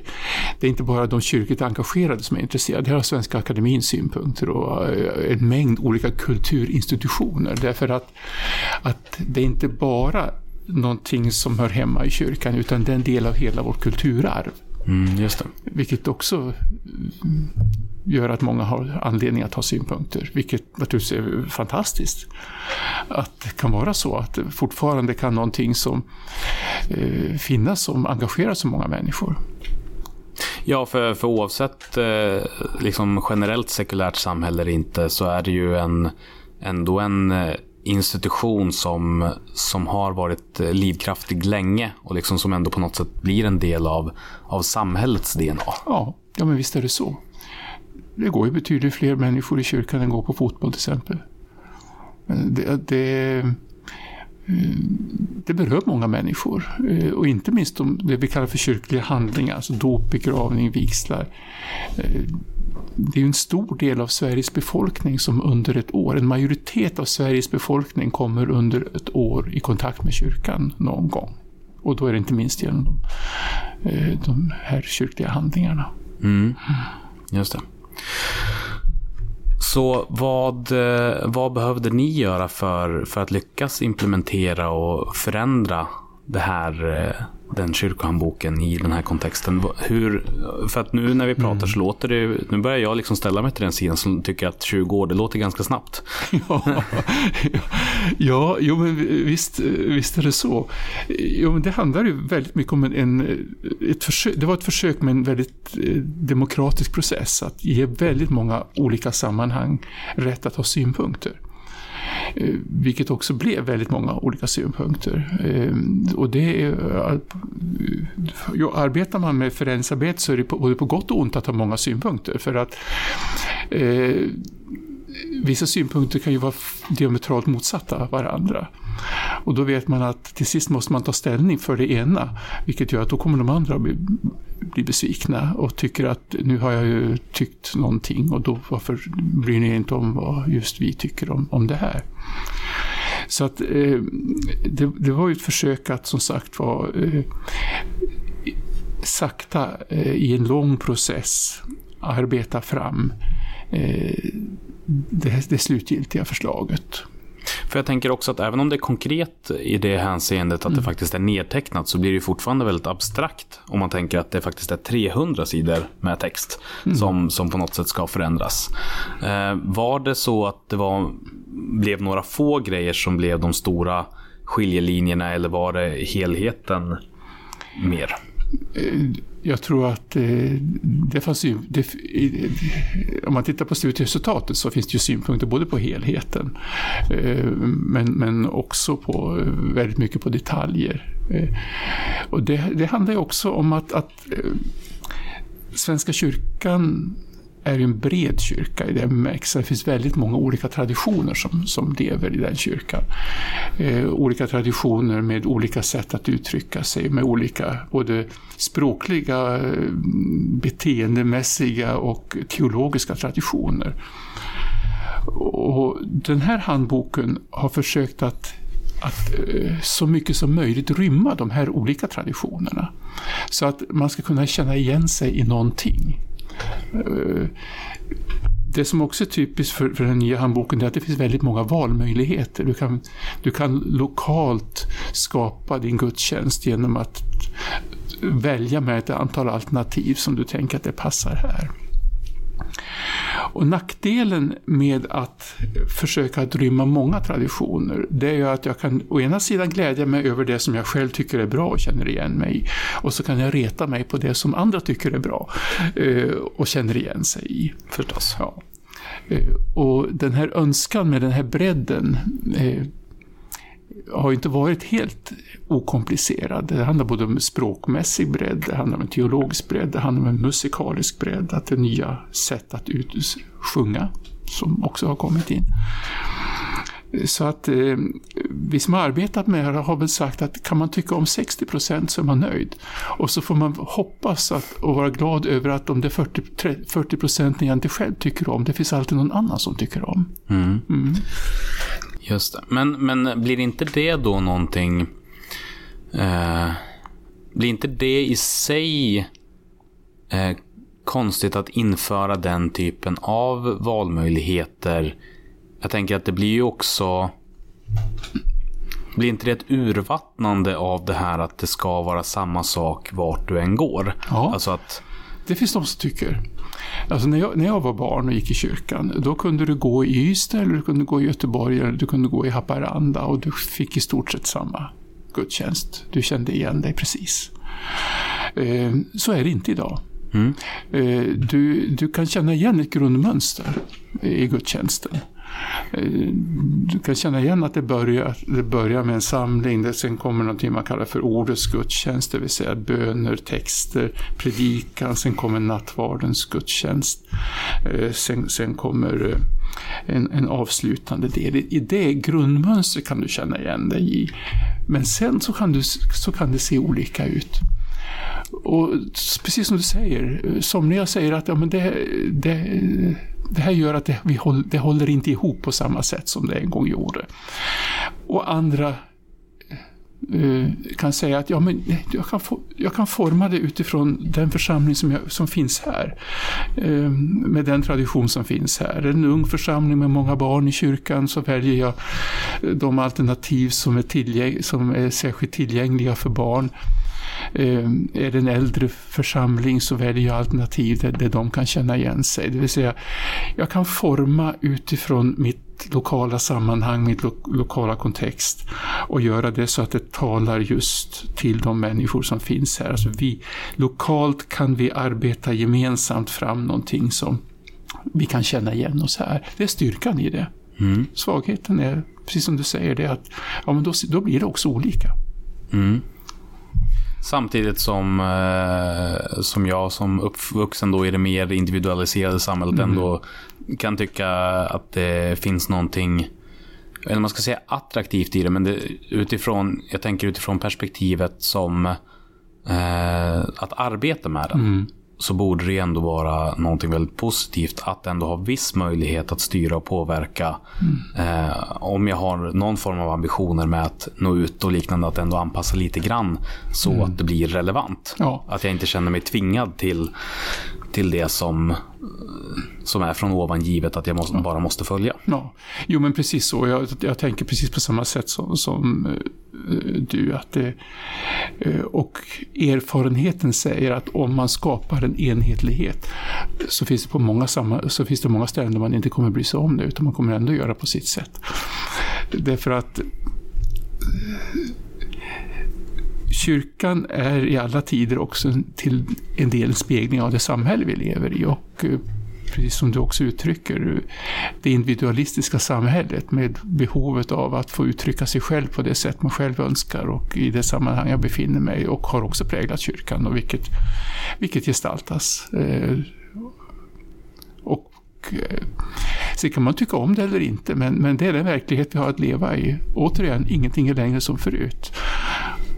Speaker 7: det är inte bara de kyrkligt engagerade som är intresserade. Här har Svenska Akademins synpunkter och eh, en mängd olika kulturinstitutioner. Därför att, att det är inte bara någonting som hör hemma i kyrkan utan det är en del av hela vårt kulturarv.
Speaker 6: Mm, just det.
Speaker 7: Vilket också gör att många har anledning att ha synpunkter. Vilket naturligtvis är fantastiskt. Att det kan vara så att fortfarande kan någonting som eh, finnas som engagerar så många människor.
Speaker 6: Ja, för, för oavsett eh, liksom generellt sekulärt samhälle eller inte så är det ju en, ändå en eh, institution som, som har varit eh, livkraftig länge och liksom som ändå på något sätt blir en del av, av samhällets DNA.
Speaker 7: Ja, ja, men visst är det så. Det går ju betydligt fler människor i kyrkan än går på fotboll till exempel. Det, det, eh, det berör många människor. Eh, och inte minst de, det vi kallar för kyrkliga handlingar, alltså dop, begravning, vigslar. Det är en stor del av Sveriges befolkning som under ett år, en majoritet av Sveriges befolkning kommer under ett år i kontakt med kyrkan någon gång. Och då är det inte minst genom de, eh, de här kyrkliga handlingarna.
Speaker 6: Mm. Just det. Så vad, eh, vad behövde ni göra för, för att lyckas implementera och förändra det här, eh, den kyrkohandboken i den här kontexten? Hur, för att nu när vi pratar så låter det, nu börjar jag liksom ställa mig till den sidan som tycker att 20 år, det låter ganska snabbt.
Speaker 7: Ja, ja jo, men visst, visst är det så. Jo, men det handlar ju väldigt mycket om en, en, ett försök, det var ett försök med en väldigt eh, demokratisk process, att ge väldigt många olika sammanhang rätt att ha synpunkter. Eh, vilket också blev väldigt många olika synpunkter. Eh, och det är, eh, jo, arbetar man med förändringsarbete så är det på, både på gott och ont att ha många synpunkter. För att eh, vissa synpunkter kan ju vara diametralt motsatta varandra. Och då vet man att till sist måste man ta ställning för det ena, vilket gör att då kommer de andra att bli, bli besvikna och tycker att nu har jag ju tyckt någonting och då varför bryr ni er inte om vad just vi tycker om, om det här? Så att eh, det, det var ju ett försök att som sagt var eh, sakta eh, i en lång process arbeta fram eh, det, det slutgiltiga förslaget.
Speaker 6: För jag tänker också att även om det är konkret i det hänseendet att det faktiskt är nedtecknat så blir det fortfarande väldigt abstrakt om man tänker att det faktiskt är 300 sidor med text som, som på något sätt ska förändras. Eh, var det så att det var, blev några få grejer som blev de stora skiljelinjerna eller var det helheten mer?
Speaker 7: Eh, jag tror att eh, det fanns ju, det, om man tittar på slutresultatet så finns det ju synpunkter både på helheten eh, men, men också på väldigt mycket på detaljer. Och det, det handlar ju också om att, att Svenska kyrkan är ju en bred kyrka i den bemärkelsen. Det finns väldigt många olika traditioner som, som lever i den kyrkan. Eh, olika traditioner med olika sätt att uttrycka sig, med olika både språkliga, eh, beteendemässiga och teologiska traditioner. Och den här handboken har försökt att att eh, så mycket som möjligt rymma de här olika traditionerna. Så att man ska kunna känna igen sig i någonting. Eh, det som också är typiskt för, för den nya handboken är att det finns väldigt många valmöjligheter. Du kan, du kan lokalt skapa din gudstjänst genom att välja med ett antal alternativ som du tänker att det passar här. Och nackdelen med att försöka att rymma många traditioner, det är ju att jag kan å ena sidan glädja mig över det som jag själv tycker är bra och känner igen mig i. Och så kan jag reta mig på det som andra tycker är bra eh, och känner igen sig i.
Speaker 6: Förstås.
Speaker 7: Ja. Eh, Och den här önskan med den här bredden eh, har inte varit helt okomplicerad. Det handlar både om språkmässig bredd, det handlar om en teologisk bredd, det handlar om en musikalisk bredd, att det är nya sätt att ut, sjunga som också har kommit in. Så att eh, vi som har arbetat med det har väl sagt att kan man tycka om 60 procent så är man nöjd. Och så får man hoppas att, och vara glad över att om det är 40, 40 procent jag inte själv tycker om, det finns alltid någon annan som tycker om.
Speaker 6: Just det. Men, men blir inte det då någonting... Eh, blir inte det i sig eh, konstigt att införa den typen av valmöjligheter? Jag tänker att det blir ju också... Blir inte det ett urvattnande av det här att det ska vara samma sak vart du än går?
Speaker 7: Ja.
Speaker 6: Alltså att...
Speaker 7: Det finns de som tycker. Alltså när, jag, när jag var barn och gick i kyrkan, då kunde du gå i Ystad, eller du kunde gå i Göteborg, eller du kunde gå i Haparanda och du fick i stort sett samma gudstjänst. Du kände igen dig precis. Eh, så är det inte idag. Eh, du, du kan känna igen ett grundmönster i gudstjänsten. Eh, du kan känna igen att det börjar, det börjar med en samling, där sen kommer någonting man kallar för ordets gudstjänst, det vill säga böner, texter, predikan, sen kommer nattvardens gudstjänst. Eh, sen, sen kommer eh, en, en avslutande del. I i det grundmönstret kan du känna igen dig i. Men sen så kan, du, så kan det se olika ut. Och precis som du säger, somliga säger att ja, men det, det, det här gör att det, vi håll, det håller inte ihop på samma sätt som det en gång gjorde. Och andra eh, kan säga att ja, men jag, kan få, jag kan forma det utifrån den församling som, jag, som finns här. Eh, med den tradition som finns här. En ung församling med många barn i kyrkan så väljer jag eh, de alternativ som är, tillgäng, som är särskilt tillgängliga för barn. Eh, är det en äldre församling så väljer jag alternativ där, där de kan känna igen sig. Det vill säga, jag kan forma utifrån mitt lokala sammanhang, mitt lo lokala kontext och göra det så att det talar just till de människor som finns här. Alltså vi, lokalt kan vi arbeta gemensamt fram någonting som vi kan känna igen oss här. Det är styrkan i det. Svagheten är, precis som du säger, det att ja, men då, då blir det också olika.
Speaker 6: Samtidigt som, eh, som jag som uppvuxen då i det mer individualiserade samhället ändå kan tycka att det finns någonting, eller man ska säga attraktivt i det, men det, utifrån, jag tänker utifrån perspektivet som eh, att arbeta med den. Så borde det ändå vara någonting väldigt positivt att ändå ha viss möjlighet att styra och påverka. Eh, om jag har någon form av ambitioner med att nå ut och liknande, att ändå anpassa lite grann så att det blir relevant.
Speaker 7: Ja.
Speaker 6: Att jag inte känner mig tvingad till till det som, som är från ovan givet att jag måste, bara måste följa.
Speaker 7: Ja, jo men precis så. Jag, jag tänker precis på samma sätt som, som eh, du. Att det, eh, och erfarenheten säger att om man skapar en enhetlighet så finns det på många, samma, så finns det många ställen där man inte kommer bry sig om det utan man kommer ändå göra på sitt sätt. Därför att kyrkan är i alla tider också till en del en spegling av det samhälle vi lever i. Och eh, precis som du också uttrycker, det individualistiska samhället med behovet av att få uttrycka sig själv på det sätt man själv önskar och i det sammanhang jag befinner mig och har också präglat kyrkan och vilket, vilket gestaltas. Eh, och eh, Sen kan man tycka om det eller inte, men, men det är den verklighet vi har att leva i. Återigen, ingenting är längre som förut.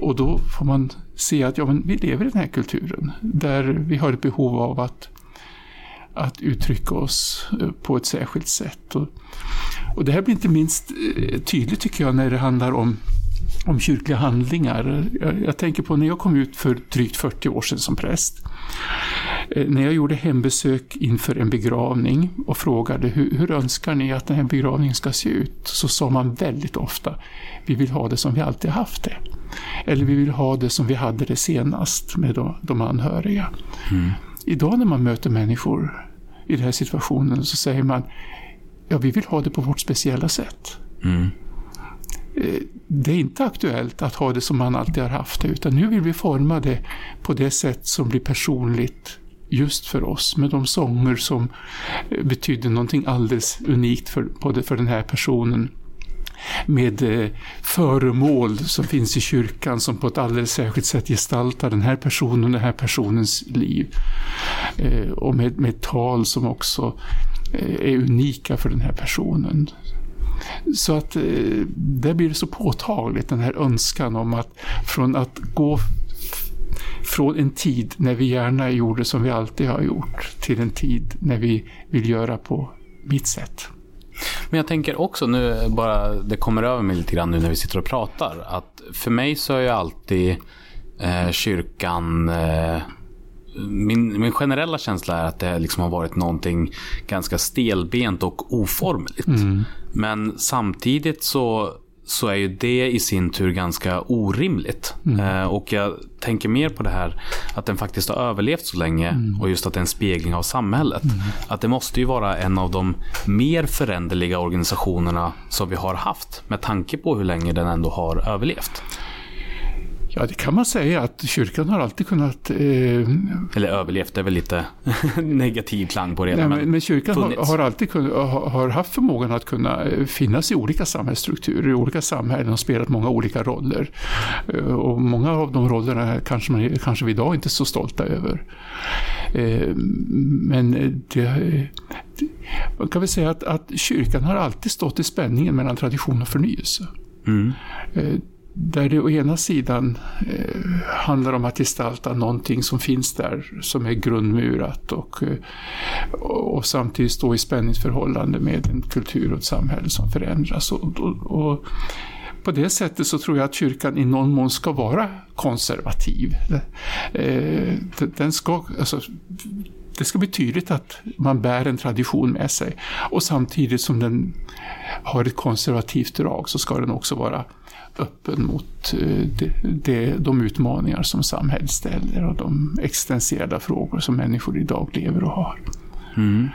Speaker 7: Och då får man se att ja, men vi lever i den här kulturen, där vi har ett behov av att, att uttrycka oss eh, på ett särskilt sätt. Och, och det här blir inte minst eh, tydligt tycker jag när det handlar om om kyrkliga handlingar. Jag, jag, tänker på när jag kom ut för drygt 40 år sedan som präst. Eh, när jag gjorde hembesök inför en begravning och frågade hur, hur önskar ni att den här begravningen ska se ut? Så sa man väldigt ofta, vi vill ha det som vi alltid haft det. Eller vi vill ha det som vi hade det senast med de, de anhöriga. Mm. Idag när man möter människor i den här situationen så säger man, ja vi vill ha det på vårt speciella sätt. Mm det är inte aktuellt att ha det som man alltid har haft det, utan nu vill vi forma det på det sätt som blir personligt just för oss, med de sånger som betyder någonting alldeles unikt för, både för den här personen med eh, föremål som finns i kyrkan som på ett alldeles särskilt sätt gestaltar den här personen och den här personens liv. Eh, och med, med tal som också eh, är unika för den här personen. Så att det blir så påtagligt, den här önskan om att från att gå från en tid när vi gärna gjorde som vi alltid har gjort till en tid när vi vill göra på mitt sätt.
Speaker 6: Men jag tänker också nu, bara det kommer över mig lite grann nu när vi sitter och pratar, att för mig så är ju alltid eh, kyrkan eh, min, min generella känsla är att det liksom har varit någonting ganska stelbent och oformligt. Mm. Men samtidigt så, så är ju det i sin tur ganska orimligt. Mm. Eh, och jag tänker mer på det här att den faktiskt har överlevt så länge mm. och just att det är en spegling av samhället. Mm. Att det måste ju vara en av de mer föränderliga organisationerna som vi har haft med tanke på hur länge den ändå har överlevt.
Speaker 7: Ja, det kan man säga att kyrkan har alltid kunnat... Eh,
Speaker 6: Eller överlevt, det är väl lite negativ klang på det.
Speaker 7: Nej, men, men kyrkan har, har, alltid kunnat, har haft förmågan att kunna eh, finnas i olika samhällsstrukturer, i olika samhällen och spelat många olika roller. Eh, och många av de rollerna kanske, man, kanske vi idag inte är så stolta över. Eh, men det, man kan väl säga att, att kyrkan har alltid stått i spänningen mellan tradition och förnyelse. Mm. Där det å ena sidan eh, handlar om att gestalta någonting som finns där, som är grundmurat och, och, och samtidigt stå i spänningsförhållande med en kultur och ett samhälle som förändras. Och, och, och, på det sättet så tror jag att kyrkan i någon mån ska vara konservativ. Eh, den ska, alltså, det ska bli tydligt att man bär en tradition med sig. Och samtidigt som den har ett konservativt drag så ska den också vara öppen mot eh, de, de, de utmaningar som samhället ställer och de existentiella frågor som människor idag lever och har. Mm.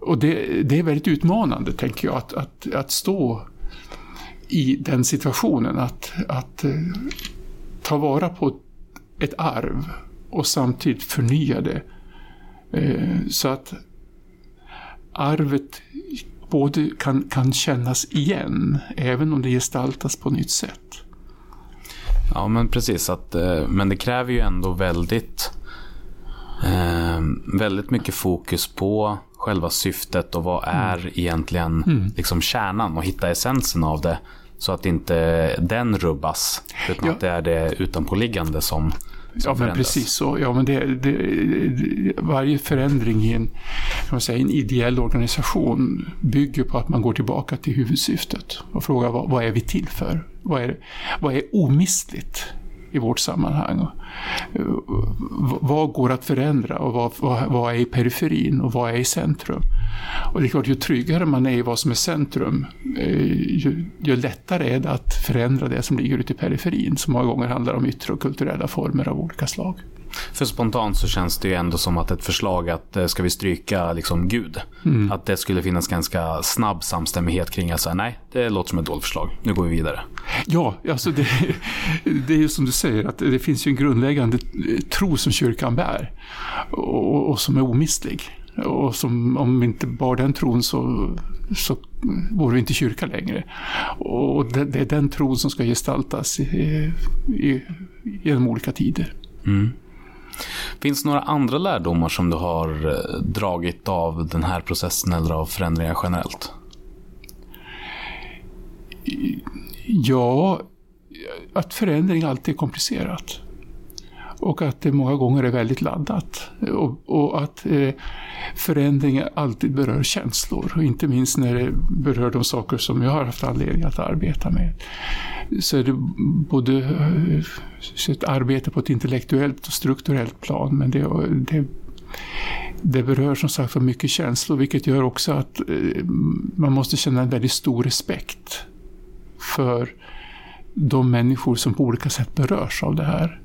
Speaker 7: Och det, det, är väldigt utmanande, tänker jag, att, att, att stå i den situationen, att, att eh, ta vara på ett arv och samtidigt förnya det. Eh, så att arvet både kan, kan kännas igen, även om det gestaltas på nytt sätt.
Speaker 6: Ja, men precis. Att, eh, men det kräver ju ändå väldigt, eh, väldigt mycket fokus på själva syftet och vad mm. är mm. egentligen mm. liksom kärnan och hitta essensen av det. Så att inte den rubbas, utan ja. att det är det utanpåliggande som
Speaker 7: Ja, men precis så. Ja, men det, det, det, varje förändring i en, kan säga, en ideell organisation bygger på att man går tillbaka till huvudsyftet och frågar vad, vad är vi till för? Vad är, vad är omistligt i vårt sammanhang. Vad går att förändra och vad, vad, vad är i periferin och vad är i centrum? Och det är klart, ju tryggare man är i vad som är centrum, eh, ju, ju lättare är det att förändra det som ligger ute i periferin, som många gånger handlar om yttre och kulturella former av olika slag.
Speaker 6: För spontant så känns det ju ändå som att ett förslag att eh, ska vi stryka liksom Gud? Att det skulle finnas ganska snabb samstämmighet kring att säga nej, det låter som ett dåligt förslag. Nu går vi vidare.
Speaker 7: Ja, alltså det, det är ju som du säger, att det finns ju en grundläggande tro som kyrkan bär och, och som är omistlig. Och som, om vi inte bar den tron så, så vore vi inte kyrka längre. Och det, det är den tron som ska gestaltas i, i, genom olika tider.
Speaker 6: Finns det några andra lärdomar som du har eh, dragit av den här processen eller av förändringar generellt?
Speaker 7: Ja, att förändring alltid är komplicerat. Och att det många gånger är väldigt laddat. Och, och att eh, förändringar alltid berör känslor. Och inte minst när det berör de saker som jag har haft anledning att arbeta med. Så är det både så ett arbete på ett intellektuellt och strukturellt plan. Men det, det, det berör som sagt för mycket känslor. Vilket gör också att eh, man måste känna en väldigt stor respekt för de människor som på olika sätt berörs av det här.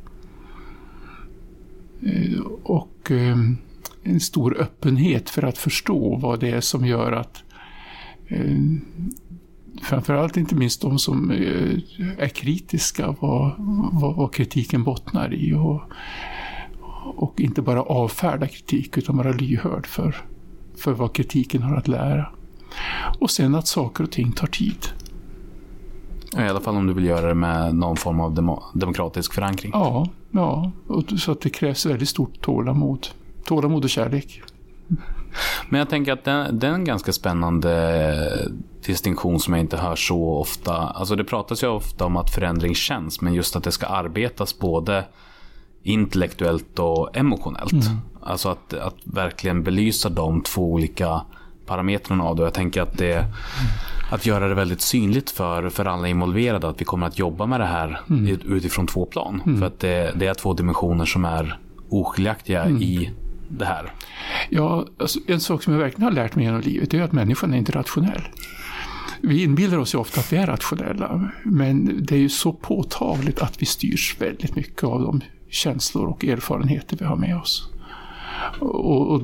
Speaker 7: Eh, och ehm, en stor öppenhet för att förstå vad det är som gör att ehm, framförallt inte minst de som eh, är kritiska, vad, vad, vad kritiken bottnar i. Och, och inte bara avfärda kritik utan vara lyhörd för, för vad kritiken har att lära. Och sen att saker och ting tar tid.
Speaker 6: I alla fall om du vill göra det med någon form av demo- demokratisk förankring.
Speaker 7: Ja, ja. Så att det krävs väldigt stort tålamod. Tålamod och kärlek.
Speaker 6: Men jag tänker att det, det är en ganska spännande distinktion som jag inte hör så ofta. Alltså det pratas ju ofta om att förändring känns, men just att det ska arbetas både intellektuellt och emotionellt. Alltså att, att verkligen belysa de två olika parametrarna av det. Jag tänker att det att göra det väldigt synligt för, för alla involverade att vi kommer att jobba med det här i- utifrån två plan. För att det, det är två dimensioner som är oskiljaktiga i det här.
Speaker 7: Ja, alltså, en sak som jag verkligen har lärt mig genom livet är att människan är inte rationell. Vi inbillar oss ju ofta att vi är rationella, men det är ju så påtagligt att vi styrs väldigt mycket av de känslor och erfarenheter vi har med oss. Och, och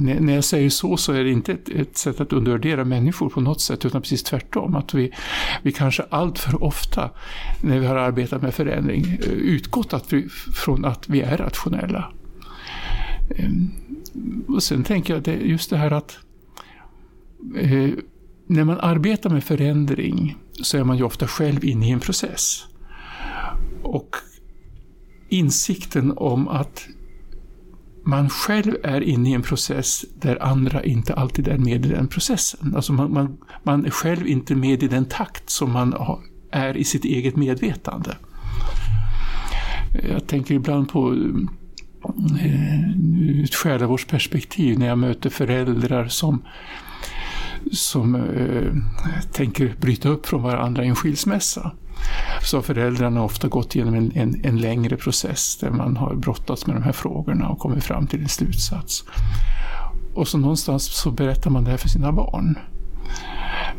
Speaker 7: när jag säger så, så är det inte ett, ett sätt att undervärdera människor på något sätt, utan precis tvärtom. Att vi, vi kanske allt för ofta, när vi har arbetat med förändring, eh, utgått att vi, från att vi är rationella. Ehm, och sen tänker jag det, just det här att eh, när man arbetar med förändring så är man ju ofta själv inne i en process. Och insikten om att man själv är inne i en process där andra inte alltid är med i den processen. Alltså man, man, man är själv inte med i den takt som man är i sitt eget medvetande. Jag tänker ibland på ur ett själavårdsperspektiv när jag möter föräldrar som, som eh, tänker bryta upp från varandra i en skilsmässa. Så har föräldrarna ofta gått igenom en, en, en längre process där man har brottats med de här frågorna och kommit fram till en slutsats. Och så någonstans så berättar man det här för sina barn.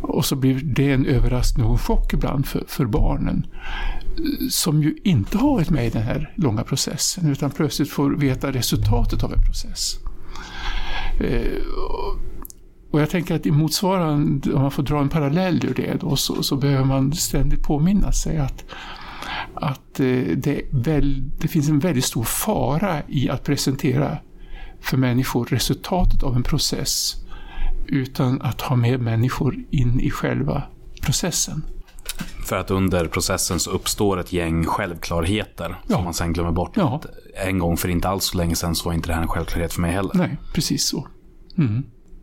Speaker 7: Och så blir det en överraskning och en chock ibland för, för barnen som ju inte har varit med i den här långa processen utan plötsligt får veta resultatet av en process. Eh, och- jag tänker att i motsvarande, om man får dra en parallell ur det då, så, så behöver man ständigt påminna sig att, att eh, det, väl, det finns en väldigt stor fara i att presentera för människor resultatet av en process utan att ha med människor in i själva processen.
Speaker 6: För att under processen så uppstår ett gäng självklarheter
Speaker 7: Ja.
Speaker 6: som man sen glömmer bort.
Speaker 7: Ja.
Speaker 6: En gång för inte alls så länge sedan så var inte det här en självklarhet för mig heller.
Speaker 7: Nej, precis så.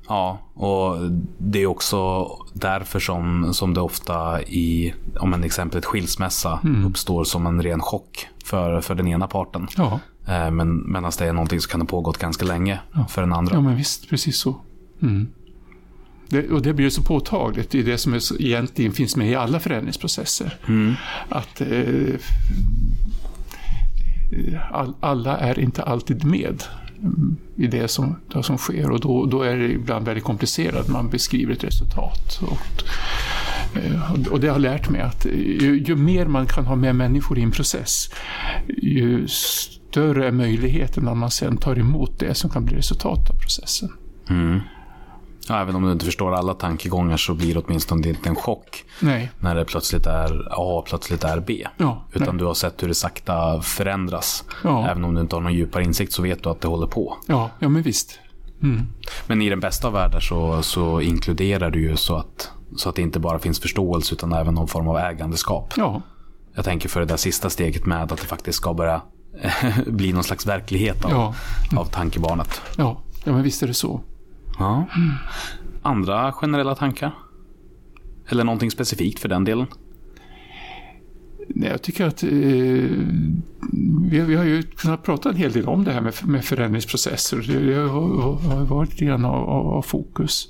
Speaker 6: Ja, och det är också därför som, som det ofta i, om en exempel skilsmässa,
Speaker 7: Mm.
Speaker 6: uppstår som en ren chock för, för den ena parten.
Speaker 7: Ja,
Speaker 6: Eh, Men medan det är någonting som kan ha pågått ganska länge för den andra.
Speaker 7: ja men visst, precis så. Mm. Det, och det blir så påtagligt, det är det som är så, egentligen finns med i alla förändringsprocesser. Att eh, all, alla är inte alltid med mm, i det som, det som sker och då, då är det ibland väldigt komplicerat. Man beskriver ett resultat. Och, eh, och det har lärt mig att ju, ju mer man kan ha med människor i en process, ju större är möjligheten att man sen tar emot det som kan bli resultatet av processen.
Speaker 6: Mm. Ja, även om du inte förstår alla tankegångar så blir det åtminstone inte en chock
Speaker 7: Nej.
Speaker 6: när det plötsligt är A och plötsligt är B.
Speaker 7: Ja,
Speaker 6: Utan
Speaker 7: nej.
Speaker 6: du har sett hur det sakta förändras.
Speaker 7: Ja.
Speaker 6: Även om du inte har någon djupare insikt så vet du att det håller på.
Speaker 7: Ja, ja men visst.
Speaker 6: Men i den bästa av världar så, så inkluderar du ju så att, så att det inte bara finns förståelse utan även någon form av ägandeskap.
Speaker 7: Ja,
Speaker 6: Jag tänker för det där sista steget med att det faktiskt ska börja bli någon slags verklighet av,
Speaker 7: Ja.
Speaker 6: av tankebarnet.
Speaker 7: ja, ja men visst är det så.
Speaker 6: Ja. Andra generella tankar? Eller någonting specifikt för den delen?
Speaker 7: Nej, jag tycker att eh, vi, vi har ju kunnat prata en hel del om det här med, med förändringsprocesser. Det, har, har varit lite grann av, av, av fokus.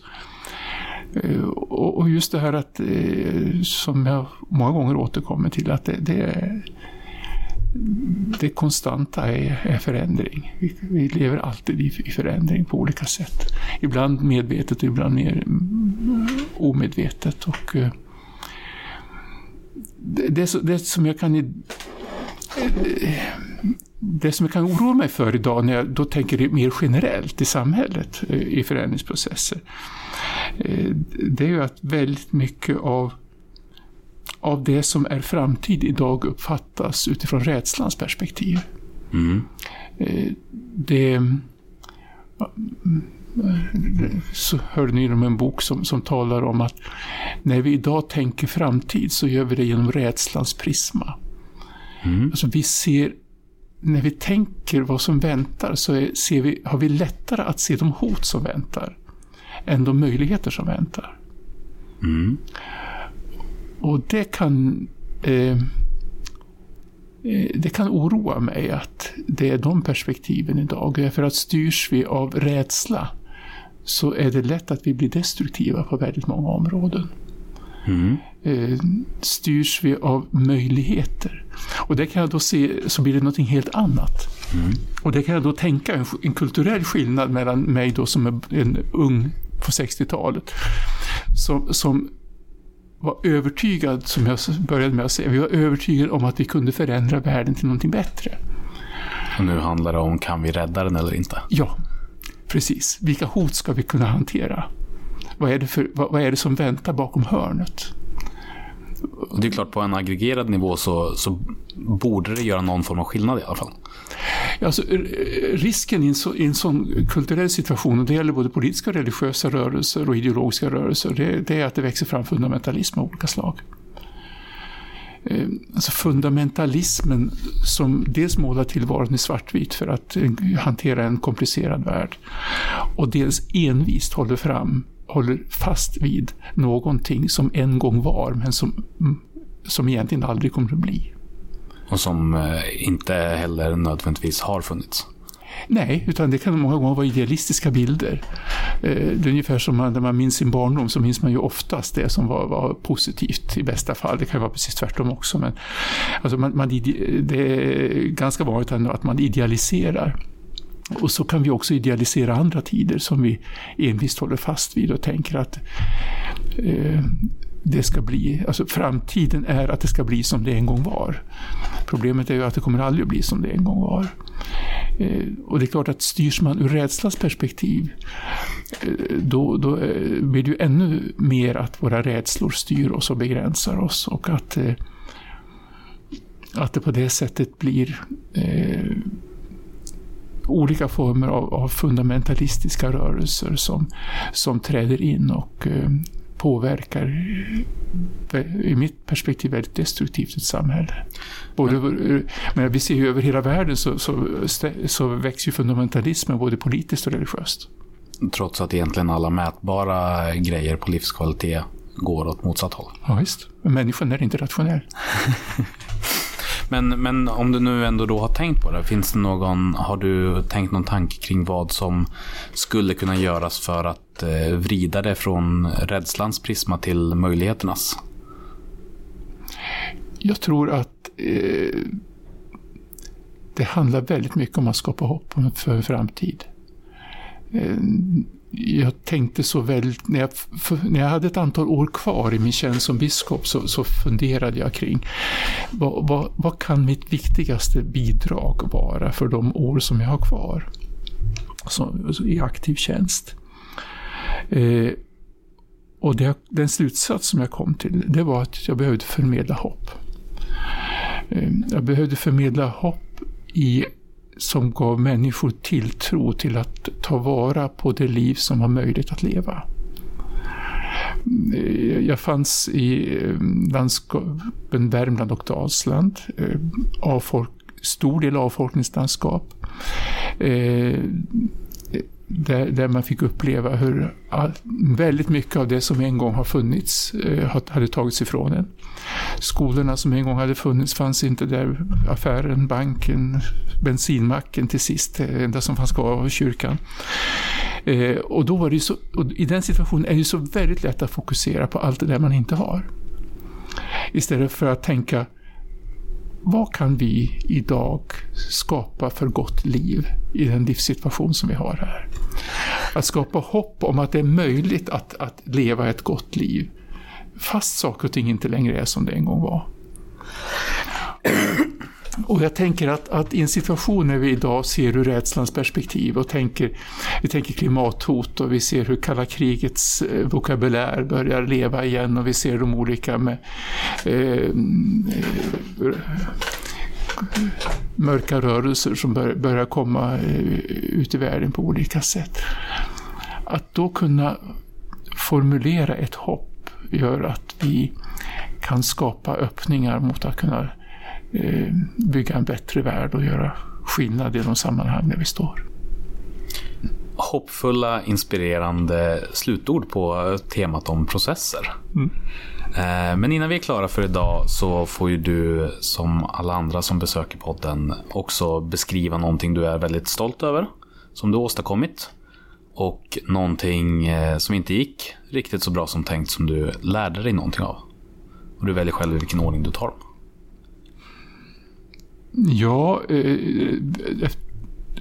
Speaker 7: Eh, och, och just det här att, eh, som jag många gånger återkommer till, att det, det, det konstanta är, är förändring. Vi, vi lever alltid i, i förändring på olika sätt. Ibland medvetet och ibland mer omedvetet. Och, eh, det, det, det som jag kan eh, det som jag kan oroa mig för idag när jag då tänker mer generellt i samhället eh, i förändringsprocesser. Det är ju att väldigt mycket av, av det som är framtid idag uppfattas utifrån rädslans perspektiv.
Speaker 6: Mm.
Speaker 7: Eh, Det, så hörde ni om en bok som, som talar om att när vi idag tänker framtid så gör vi det genom rädslans prisma. Alltså vi ser, när vi tänker vad som väntar så är, ser vi, har vi lättare att se de hot som väntar än de möjligheter som väntar. Och det kan eh, eh, det kan oroa mig att det är de perspektiven idag. Därför att styrs vi av rädsla så är det lätt att vi blir destruktiva på väldigt många områden. Eh, styrs vi av möjligheter. Och det kan jag då se, så blir det något helt annat. Och det kan jag då tänka en, en kulturell skillnad mellan mig då som är en ung på 60-talet. Som, som var övertygad, som jag började med att säga, vi var övertygade om att vi kunde förändra världen till någonting bättre.
Speaker 6: Och nu handlar det om kan vi rädda den eller inte?
Speaker 7: Ja, precis. Vilka hot ska vi kunna hantera? Vad är det, för, vad, vad är det som väntar bakom hörnet?
Speaker 6: Det är klart på en aggregerad nivå så, så borde det göra någon form av skillnad i alla fall.
Speaker 7: Alltså, risken i en, så, i en sån kulturell situation, och det gäller både politiska och religiösa rörelser och ideologiska rörelser, det, det är att det växer fram fundamentalism av olika slag. Eh, alltså fundamentalismen som dels målar tillvaron i svartvit för att eh, hantera en komplicerad värld och dels envist håller fram, håller fast vid någonting som en gång var men som, mm, som egentligen aldrig kommer att bli.
Speaker 6: Och som eh, inte heller nödvändigtvis har funnits.
Speaker 7: Nej, utan det kan många gånger vara idealistiska bilder. Eh, Det är ungefär som när man minns sin barndom så minns man ju oftast det som var, var positivt i bästa fall. Det kan ju vara precis tvärtom också. Men alltså man, man, det är ganska vanligt att man idealiserar. Och så kan vi också idealisera andra tider som vi envist håller fast vid och tänker att eh, det ska bli, alltså framtiden är att det ska bli som det en gång var. Problemet är ju att det kommer aldrig att bli som det en gång var. Eh, och det är klart att styrs man ur rädslans perspektiv eh, då, då eh, blir det ju ännu mer att våra rädslor styr oss och begränsar oss och att, eh, att det på det sättet blir eh, olika former av, av fundamentalistiska rörelser som, som träder in och eh, påverkar, eh, i mitt perspektiv, väldigt destruktivt ett samhälle. Både, men, men vi ser ju över hela världen så, så, så växer ju fundamentalismen både politiskt och religiöst.
Speaker 6: Trots att egentligen alla mätbara grejer på livskvalitet går åt motsatt håll.
Speaker 7: Ja, visst. Men människan är inte rationell.
Speaker 6: Men, men om du nu ändå då har tänkt på det, finns det någon, har du tänkt någon tanke kring vad som skulle kunna göras för att eh, vrida det från rädslans prisma till möjligheternas?
Speaker 7: Jag tror att eh, det handlar väldigt mycket om att skapa hopp för en framtid. Eh, jag tänkte så väldigt, när jag, när jag hade ett antal år kvar i min tjänst som biskop så, så funderade jag kring vad, vad, vad, kan mitt viktigaste bidrag vara för de år som jag har kvar som, alltså i aktiv tjänst. Eh, och det, den slutsats som jag kom till det var att jag behövde förmedla hopp. Eh, jag behövde förmedla hopp i som gav människor tilltro till att ta vara på det liv som var möjligt att leva. Eh, jag fanns i eh, landskapen Värmland och Dalsland, eh, avfolk, stor del avfolkningslandskap där, där man fick uppleva hur all, väldigt mycket av det som en gång har funnits eh, hade tagits ifrån en. Skolorna som en gång hade funnits fanns inte där. Affären, banken, bensinmacken till sist, det enda som fanns kvar var kyrkan. Eh, och då var det så, i den situationen är det så väldigt lätt att fokusera på allt det där man inte har. Istället för att tänka vad kan vi idag skapa för gott liv i den livssituation som vi har här? Att skapa hopp om att det är möjligt att, att leva ett gott liv fast saker och ting inte längre är som det en gång var. Och jag tänker att, att, i en situation när vi idag ser ur rädslans perspektiv och tänker, vi tänker klimathot och vi ser hur kalla krigets eh, vokabulär börjar leva igen och vi ser de olika med, eh, mörka rörelser som bör, börjar komma eh, ut i världen på olika sätt. Att då kunna formulera ett hopp gör att vi kan skapa öppningar mot att kunna bygga en bättre värld och göra skillnad i de sammanhang där vi står.
Speaker 6: Hoppfulla, inspirerande slutord på temat om processer. Mm. Eh, men innan vi är klara för idag så får ju du som alla andra som besöker podden också beskriva någonting du är väldigt stolt över. Som du åstadkommit. Och någonting eh, som inte gick riktigt så bra som tänkt som du lärde dig någonting av. Och du väljer själv i vilken ordning du tar dem.
Speaker 7: Ja, eh,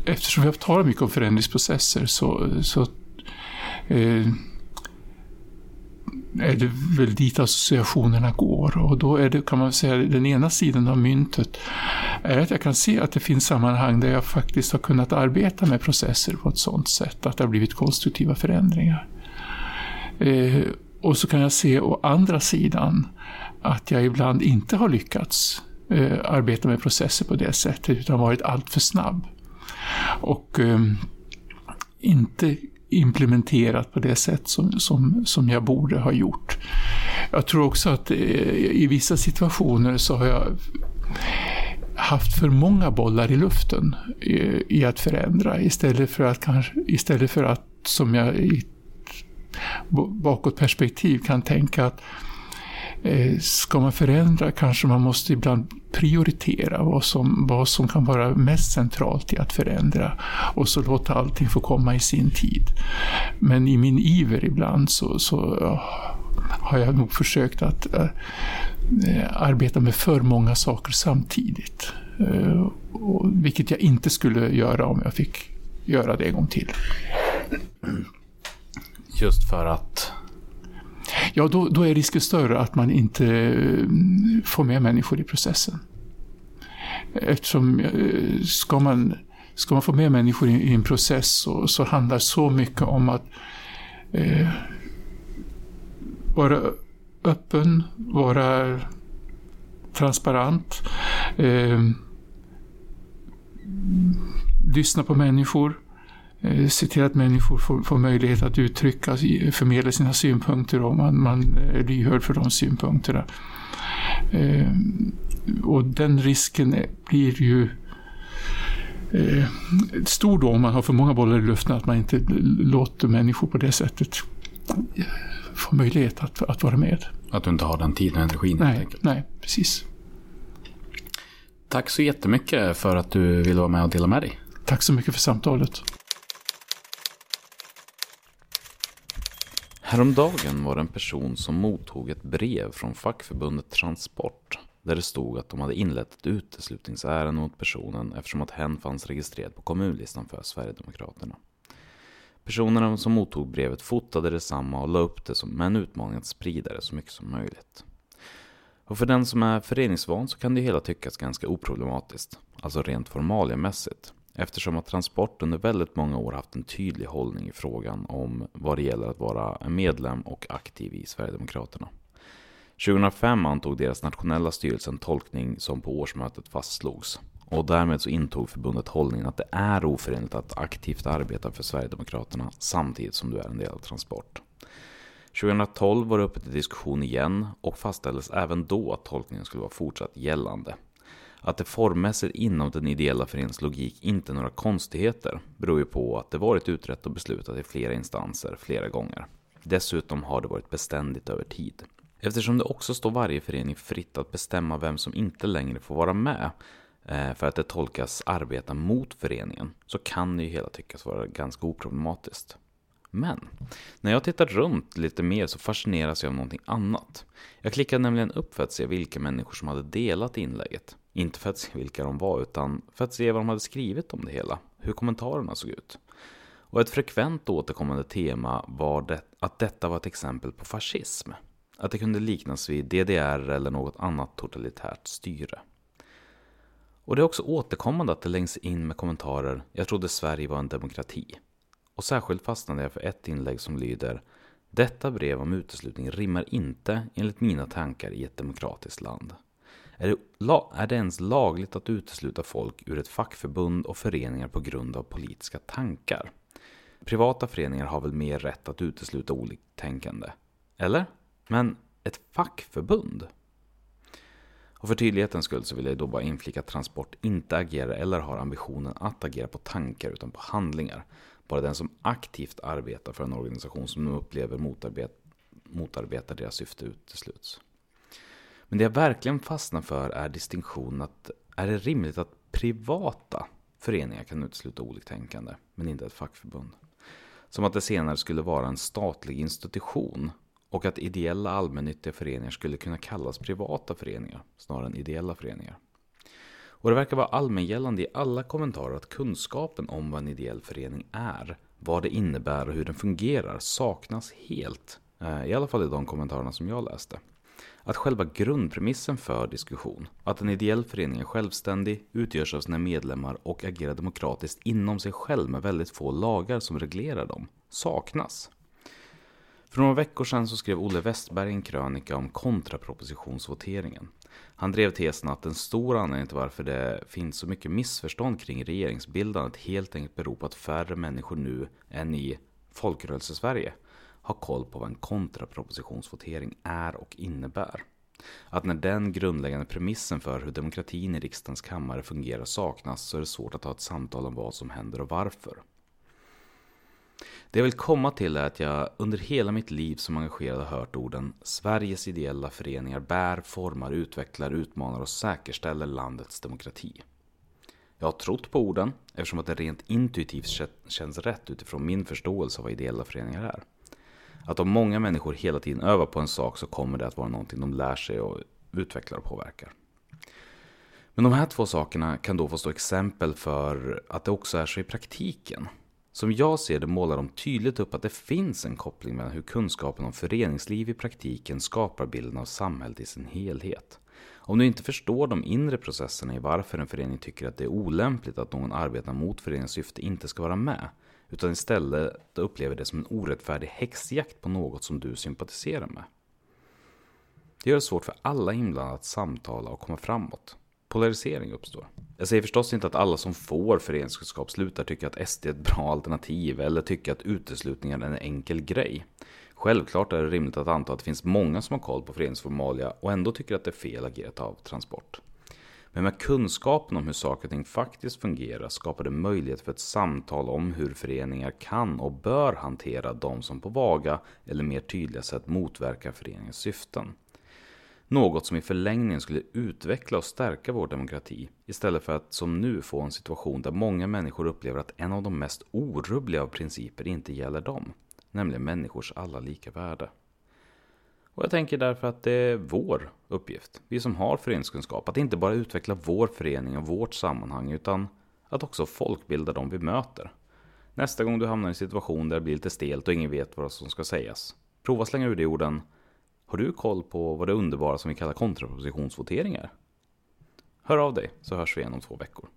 Speaker 7: eftersom vi har talat mycket om förändringsprocesser så, så eh, är det väl dit associationerna går. Och då är det, kan man säga, den ena sidan av myntet är att jag kan se att det finns sammanhang där jag faktiskt har kunnat arbeta med processer på ett sådant sätt att det har blivit konstruktiva förändringar. Eh, och så kan jag se å andra sidan att jag ibland inte har lyckats eh, arbeta med processer på det sättet utan varit alltför snabb. Och eh, inte implementerat på det sätt som, som, som jag borde ha gjort. Jag tror också att eh, i vissa situationer så har jag haft för många bollar i luften i, i att förändra istället för att, kanske, istället för att som jag i bakåtperspektiv kan tänka att Eh, ska man förändra kanske man måste ibland prioritera vad som, vad som kan vara mest centralt i att förändra och så låta allting få komma i sin tid. Men i min iver ibland så, så har jag nog försökt att äh, arbeta med för många saker samtidigt. Äh, och, vilket jag inte skulle göra om jag fick göra det en gång till.
Speaker 6: Just för att
Speaker 7: ja då, då är risken större att man inte eh, får med människor i processen. Eftersom eh, ska man, ska man få med människor i, i en process så, så handlar så mycket om att eh, vara öppen, vara transparent, eh, lyssna på människor, Eh, se till att människor får, får möjlighet att uttrycka, förmedla sina synpunkter och man, man är lyhörd för de synpunkterna. Eh, och den risken blir ju eh, stor då om man har för många bollar i luften, att man inte låter människor på det sättet få möjlighet att, att vara med.
Speaker 6: Att du inte har den tiden och energin
Speaker 7: nej, helt enkelt. Nej, precis.
Speaker 6: Tack så jättemycket för att du ville vara med och dela med dig.
Speaker 7: Tack så mycket för samtalet.
Speaker 1: Häromdagen var det en person som mottog ett brev från fackförbundet Transport
Speaker 6: där det stod att de hade inlett ett uteslutningsärende mot personen eftersom att hen fanns registrerad på kommunlistan för Sverigedemokraterna. Personerna som mottog brevet fotade detsamma och la upp det som en utmaning att sprida det så mycket som möjligt. Och för den som är föreningsvan så kan det hela tyckas ganska oproblematiskt, alltså rent formaliamässigt, eftersom att Transport under väldigt många år haft en tydlig hållning i frågan om vad det gäller att vara medlem och aktiv i Sverigedemokraterna. 2005 antog deras nationella styrelse en tolkning som på årsmötet fastslogs. Och därmed så intog förbundet hållningen att det är oförenligt att aktivt arbeta för Sverigedemokraterna samtidigt som du är en del av Transport. 2012 var det uppe till diskussion igen och fastställdes även då att tolkningen skulle vara fortsatt gällande. Att det formmässigt inom den ideella föreningens logik inte är några konstigheter beror ju på att det varit utrett och beslutat i flera instanser flera gånger. Dessutom har det varit beständigt över tid. Eftersom det också står varje förening fritt att bestämma vem som inte längre får vara med eh, för att det tolkas arbeta mot föreningen så kan det ju hela tyckas vara ganska oproblematiskt. Men när jag tittar runt lite mer så fascineras jag av någonting annat. Jag klickade nämligen upp för att se vilka människor som hade delat inlägget. Inte för att se vilka de var utan för att se vad de hade skrivit om det hela. Hur kommentarerna såg ut. Och ett frekvent återkommande tema var det, att detta var ett exempel på fascism. Att det kunde liknas vid DDR eller något annat totalitärt styre. Och det är också återkommande att det längs in med kommentarer Jag trodde Sverige var en demokrati. Och särskilt fastnade jag för ett inlägg som lyder Detta brev om uteslutning rimmar inte enligt mina tankar i ett demokratiskt land. Är det, är det ens lagligt att utesluta folk ur ett fackförbund och föreningar på grund av politiska tankar? Privata föreningar har väl mer rätt att utesluta oliktänkande? Eller? Men ett fackförbund? Och för tydlighetens skull så vill jag då bara inflika att Transport inte agerar eller har ambitionen att agera på tankar utan på handlingar. Bara den som aktivt arbetar för en organisation som de upplever motarbet motarbetar deras syfte utesluts. Men det jag verkligen fastnar för är distinktionen att är det rimligt att privata föreningar kan utesluta oliktänkande, men inte ett fackförbund? Som att det senare skulle vara en statlig institution och att ideella allmännyttiga föreningar skulle kunna kallas privata föreningar snarare än ideella föreningar. Och det verkar vara allmängällande i alla kommentarer att kunskapen om vad en ideell förening är, vad det innebär och hur den fungerar saknas helt. Eh, I alla fall i de kommentarerna som jag läste. Att själva grundpremissen för diskussion, att en ideell förening är självständig, utgörs av sina medlemmar och agerar demokratiskt inom sig själv med väldigt få lagar som reglerar dem, saknas. För några veckor sedan så skrev Olle Westberg en krönika om kontrapropositionsvoteringen. Han drev tesen att en stor anledning till varför det finns så mycket missförstånd kring regeringsbildandet helt enkelt beror på att färre människor nu än i folkrörelsesverige ha koll på vad en kontrapropositionsvotering är och innebär. Att när den grundläggande premissen för hur demokratin i riksdagens kammare fungerar saknas så är det svårt att ha ett samtal om vad som händer och varför. Det jag vill komma till är att jag under hela mitt liv som engagerad har hört orden Sveriges ideella föreningar bär, formar, utvecklar, utmanar och säkerställer landets demokrati. Jag har trott på orden eftersom att det rent intuitivt känns rätt utifrån min förståelse av vad ideella föreningar är. Att om många människor hela tiden övar på en sak så kommer det att vara någonting de lär sig och utvecklar och påverkar. Men de här två sakerna kan då få stå exempel för att det också är så i praktiken. Som jag ser det målar de tydligt upp att det finns en koppling mellan hur kunskapen om föreningsliv i praktiken skapar bilden av samhället i sin helhet. Om du inte förstår de inre processerna i varför en förening tycker att det är olämpligt att någon arbetar mot föreningens syfte inte ska vara med, utan istället upplever det som en orättfärdig häxjakt på något som du sympatiserar med. Det gör det svårt för alla inblandade att samtala och komma framåt. Polarisering uppstår. Jag säger förstås inte att alla som får föreningskunskap slutar tycka att SD är ett bra alternativ eller tycker att uteslutningen är en enkel grej. Självklart är det rimligt att anta att det finns många som har koll på föreningsformalia och ändå tycker att det är fel agerat av Transport. Men med kunskapen om hur saker och ting faktiskt fungerar skapar det möjlighet för ett samtal om hur föreningar kan och bör hantera de som på vaga eller mer tydliga sätt motverkar föreningens syften. Något som i förlängningen skulle utveckla och stärka vår demokrati istället för att som nu få en situation där många människor upplever att en av de mest orubbliga av principer inte gäller dem, nämligen människors alla lika värde. Och jag tänker därför att det är vår uppgift, vi som har föreningskunskap, att inte bara utveckla vår förening och vårt sammanhang, utan att också folkbilda dem vi möter. Nästa gång du hamnar i en situation där det blir lite stelt och ingen vet vad som ska sägas, prova slänga ur dig orden Har du koll på vad det underbara som vi kallar kontrapropositionsvoteringar? Hör av dig så hörs vi igen om två veckor.